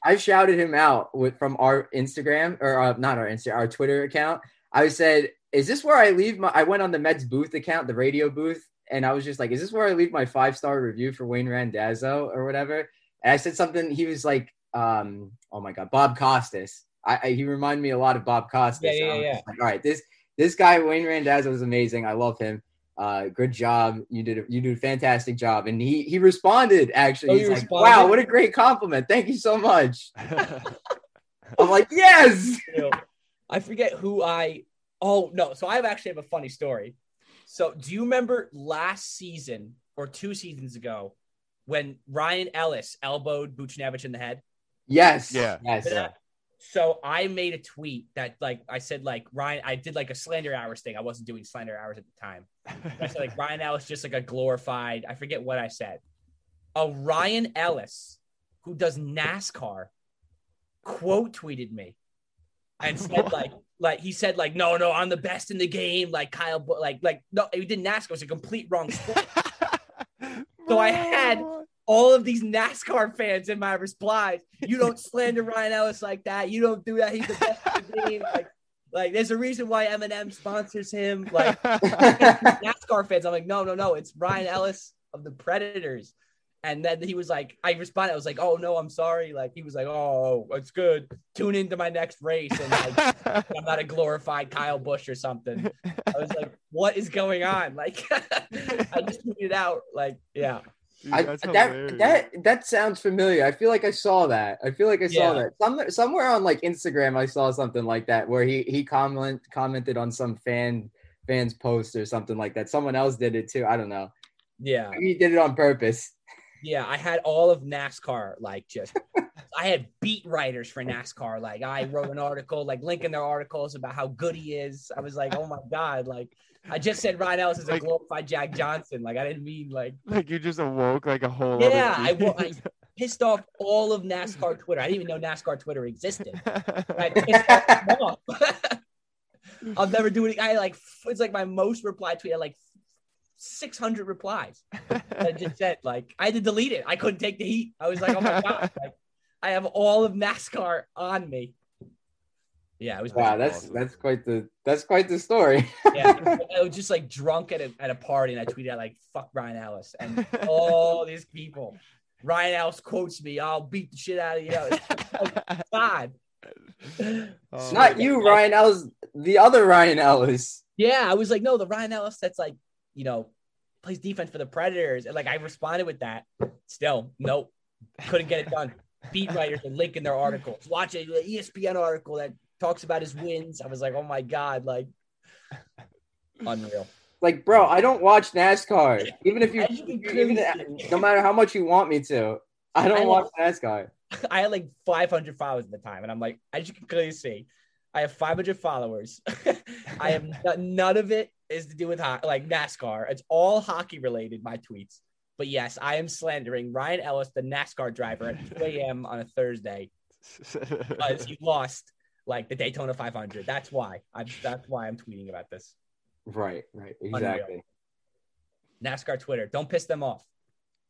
I shouted him out with from our Instagram or uh, not our Insta, our Twitter account. I said, "Is this where I leave my?" I went on the Mets booth account, the radio booth, and I was just like, "Is this where I leave my five-star review for Wayne Randazzo or whatever?" And I said something. He was like, um, "Oh my god, Bob Costas." I, I he reminded me a lot of Bob Costas. Yeah, yeah, And I was yeah. Like, all right, this this guy Wayne Randazzo is amazing. I love him. Uh, good job. You did a, you did a fantastic job. And he he responded actually. Oh, He's he like, responded? wow, what a great compliment. Thank you so much. I'm like, yes. I forget who I. Oh no! So I actually have a funny story. So do you remember last season or two seasons ago when Ryan Ellis elbowed Buchnevich in the head? Yes. Yeah. Yes. Yeah. So I made a tweet that like I said like Ryan I did like a slander hours thing. I wasn't doing slander hours at the time. I said like Ryan Ellis just like a glorified. I forget what I said. A Ryan Ellis who does NASCAR quote tweeted me and said like like he said like no no I'm the best in the game like Kyle like like no he did NASCAR it was a complete wrong sport. So I had- all of these NASCAR fans in my replies. You don't slander Ryan Ellis like that. You don't do that. He's the best in the game. Like, like there's a reason why Eminem sponsors him. Like NASCAR fans, I'm like, no, no, no. It's Ryan Ellis of the Predators. And then he was like, I responded, I was like, oh no, I'm sorry. Like he was like, oh, it's good. Tune into my next race. And like, I'm not a glorified Kyle Busch or something. I was like, what is going on? Like, I just tweeted out, like, yeah. Dude, I, that that that sounds familiar. I feel like I saw that. I feel like I saw Yeah. that. Some, somewhere on like Instagram, I saw something like that where he he comment commented on some fan fans post or something like that. Someone else did it too. I don't know. Yeah. Maybe he did it on purpose. Yeah, I had all of NASCAR like just I had beat writers for NASCAR. Like I wrote an article, like linking their articles about how good he is. I was like, oh my god, like I just said Ryan Ellis is a Like- glorified Jack Johnson. Like I didn't mean like like you just awoke like a whole. Yeah, I wa- being. pissed off all of NASCAR Twitter. I didn't even know NASCAR Twitter existed. I pissed them off. I'll never do it. I like it's like my most replied tweet. I like 600 replies. I just said like I had to delete it. I couldn't take the heat. I was like, oh my god, like I have all of NASCAR on me. Yeah, it was Wow, that's that's quite the that's quite the story. yeah. I was just like drunk at a at a party and I tweeted out like fuck Ryan Ellis and all these people. Ryan Ellis quotes me, I'll beat the shit out of you. God. Oh, Not you, Ryan Ellis. The other Ryan Ellis. Yeah, I was like, no, the Ryan Ellis that's like, you know, plays defense for the Predators. And like I responded with that. Still, nope. Couldn't get it done. Beat writers and link in their articles. Watch a ESPN article that talks about his wins. I was like, oh my God, like unreal. Like, bro, I don't watch NASCAR. Even if you, As you even, no matter how much you want me to, I don't I watch NASCAR. I had like 500 followers at the time, and I'm like, as you can clearly see, I have 500 followers. I have n- none of it is to do with ho- like NASCAR. It's all hockey related. My tweets, but yes, I am slandering Ryan Ellis, the NASCAR driver, at 2 a.m. on a Thursday because he lost like the Daytona 500. That's why. I'm. That's why I'm tweeting about this. Right, right, Unreal. exactly. NASCAR Twitter. Don't piss them off.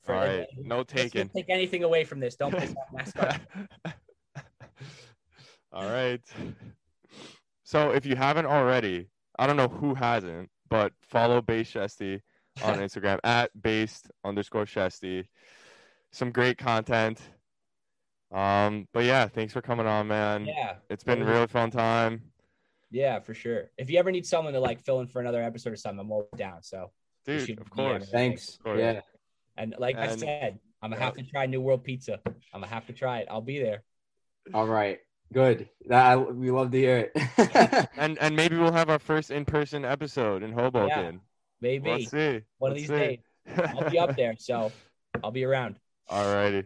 All right, no taking. Take anything away from this. Don't piss off NASCAR. All right. So if you haven't already, I don't know who hasn't, but follow Base Shesty on Instagram at based underscore Shesty. Some great content. Um, but yeah, thanks for coming on, man. yeah. It's been a really fun time. Yeah, for sure. If you ever need someone to like fill in for another episode or something, I'm all down. So, Dude, should of course. me. Thanks. Of course. Yeah. and like I said, I'm gonna yeah. have to try New World Pizza. I'm gonna have to try it. I'll be there. All right. Good. That we love to hear it. And and maybe we'll have our first in person episode in Hoboken. Maybe Let's see. one of Let's these see. days. I'll be up there, so I'll be around. Alrighty.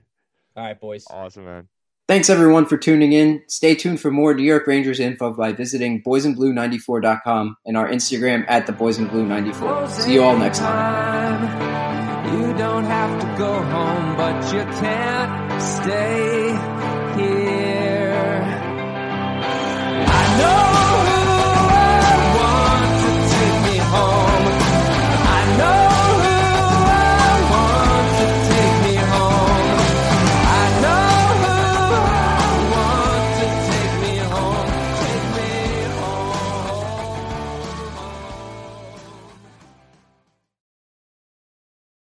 All right, boys. Awesome, man. Thanks everyone for tuning in. Stay tuned for more New York Rangers info by visiting boysandblue94.com and our Instagram at the boysandblue94. See you all next time. You don't have to go home, but you can't stay here. I know.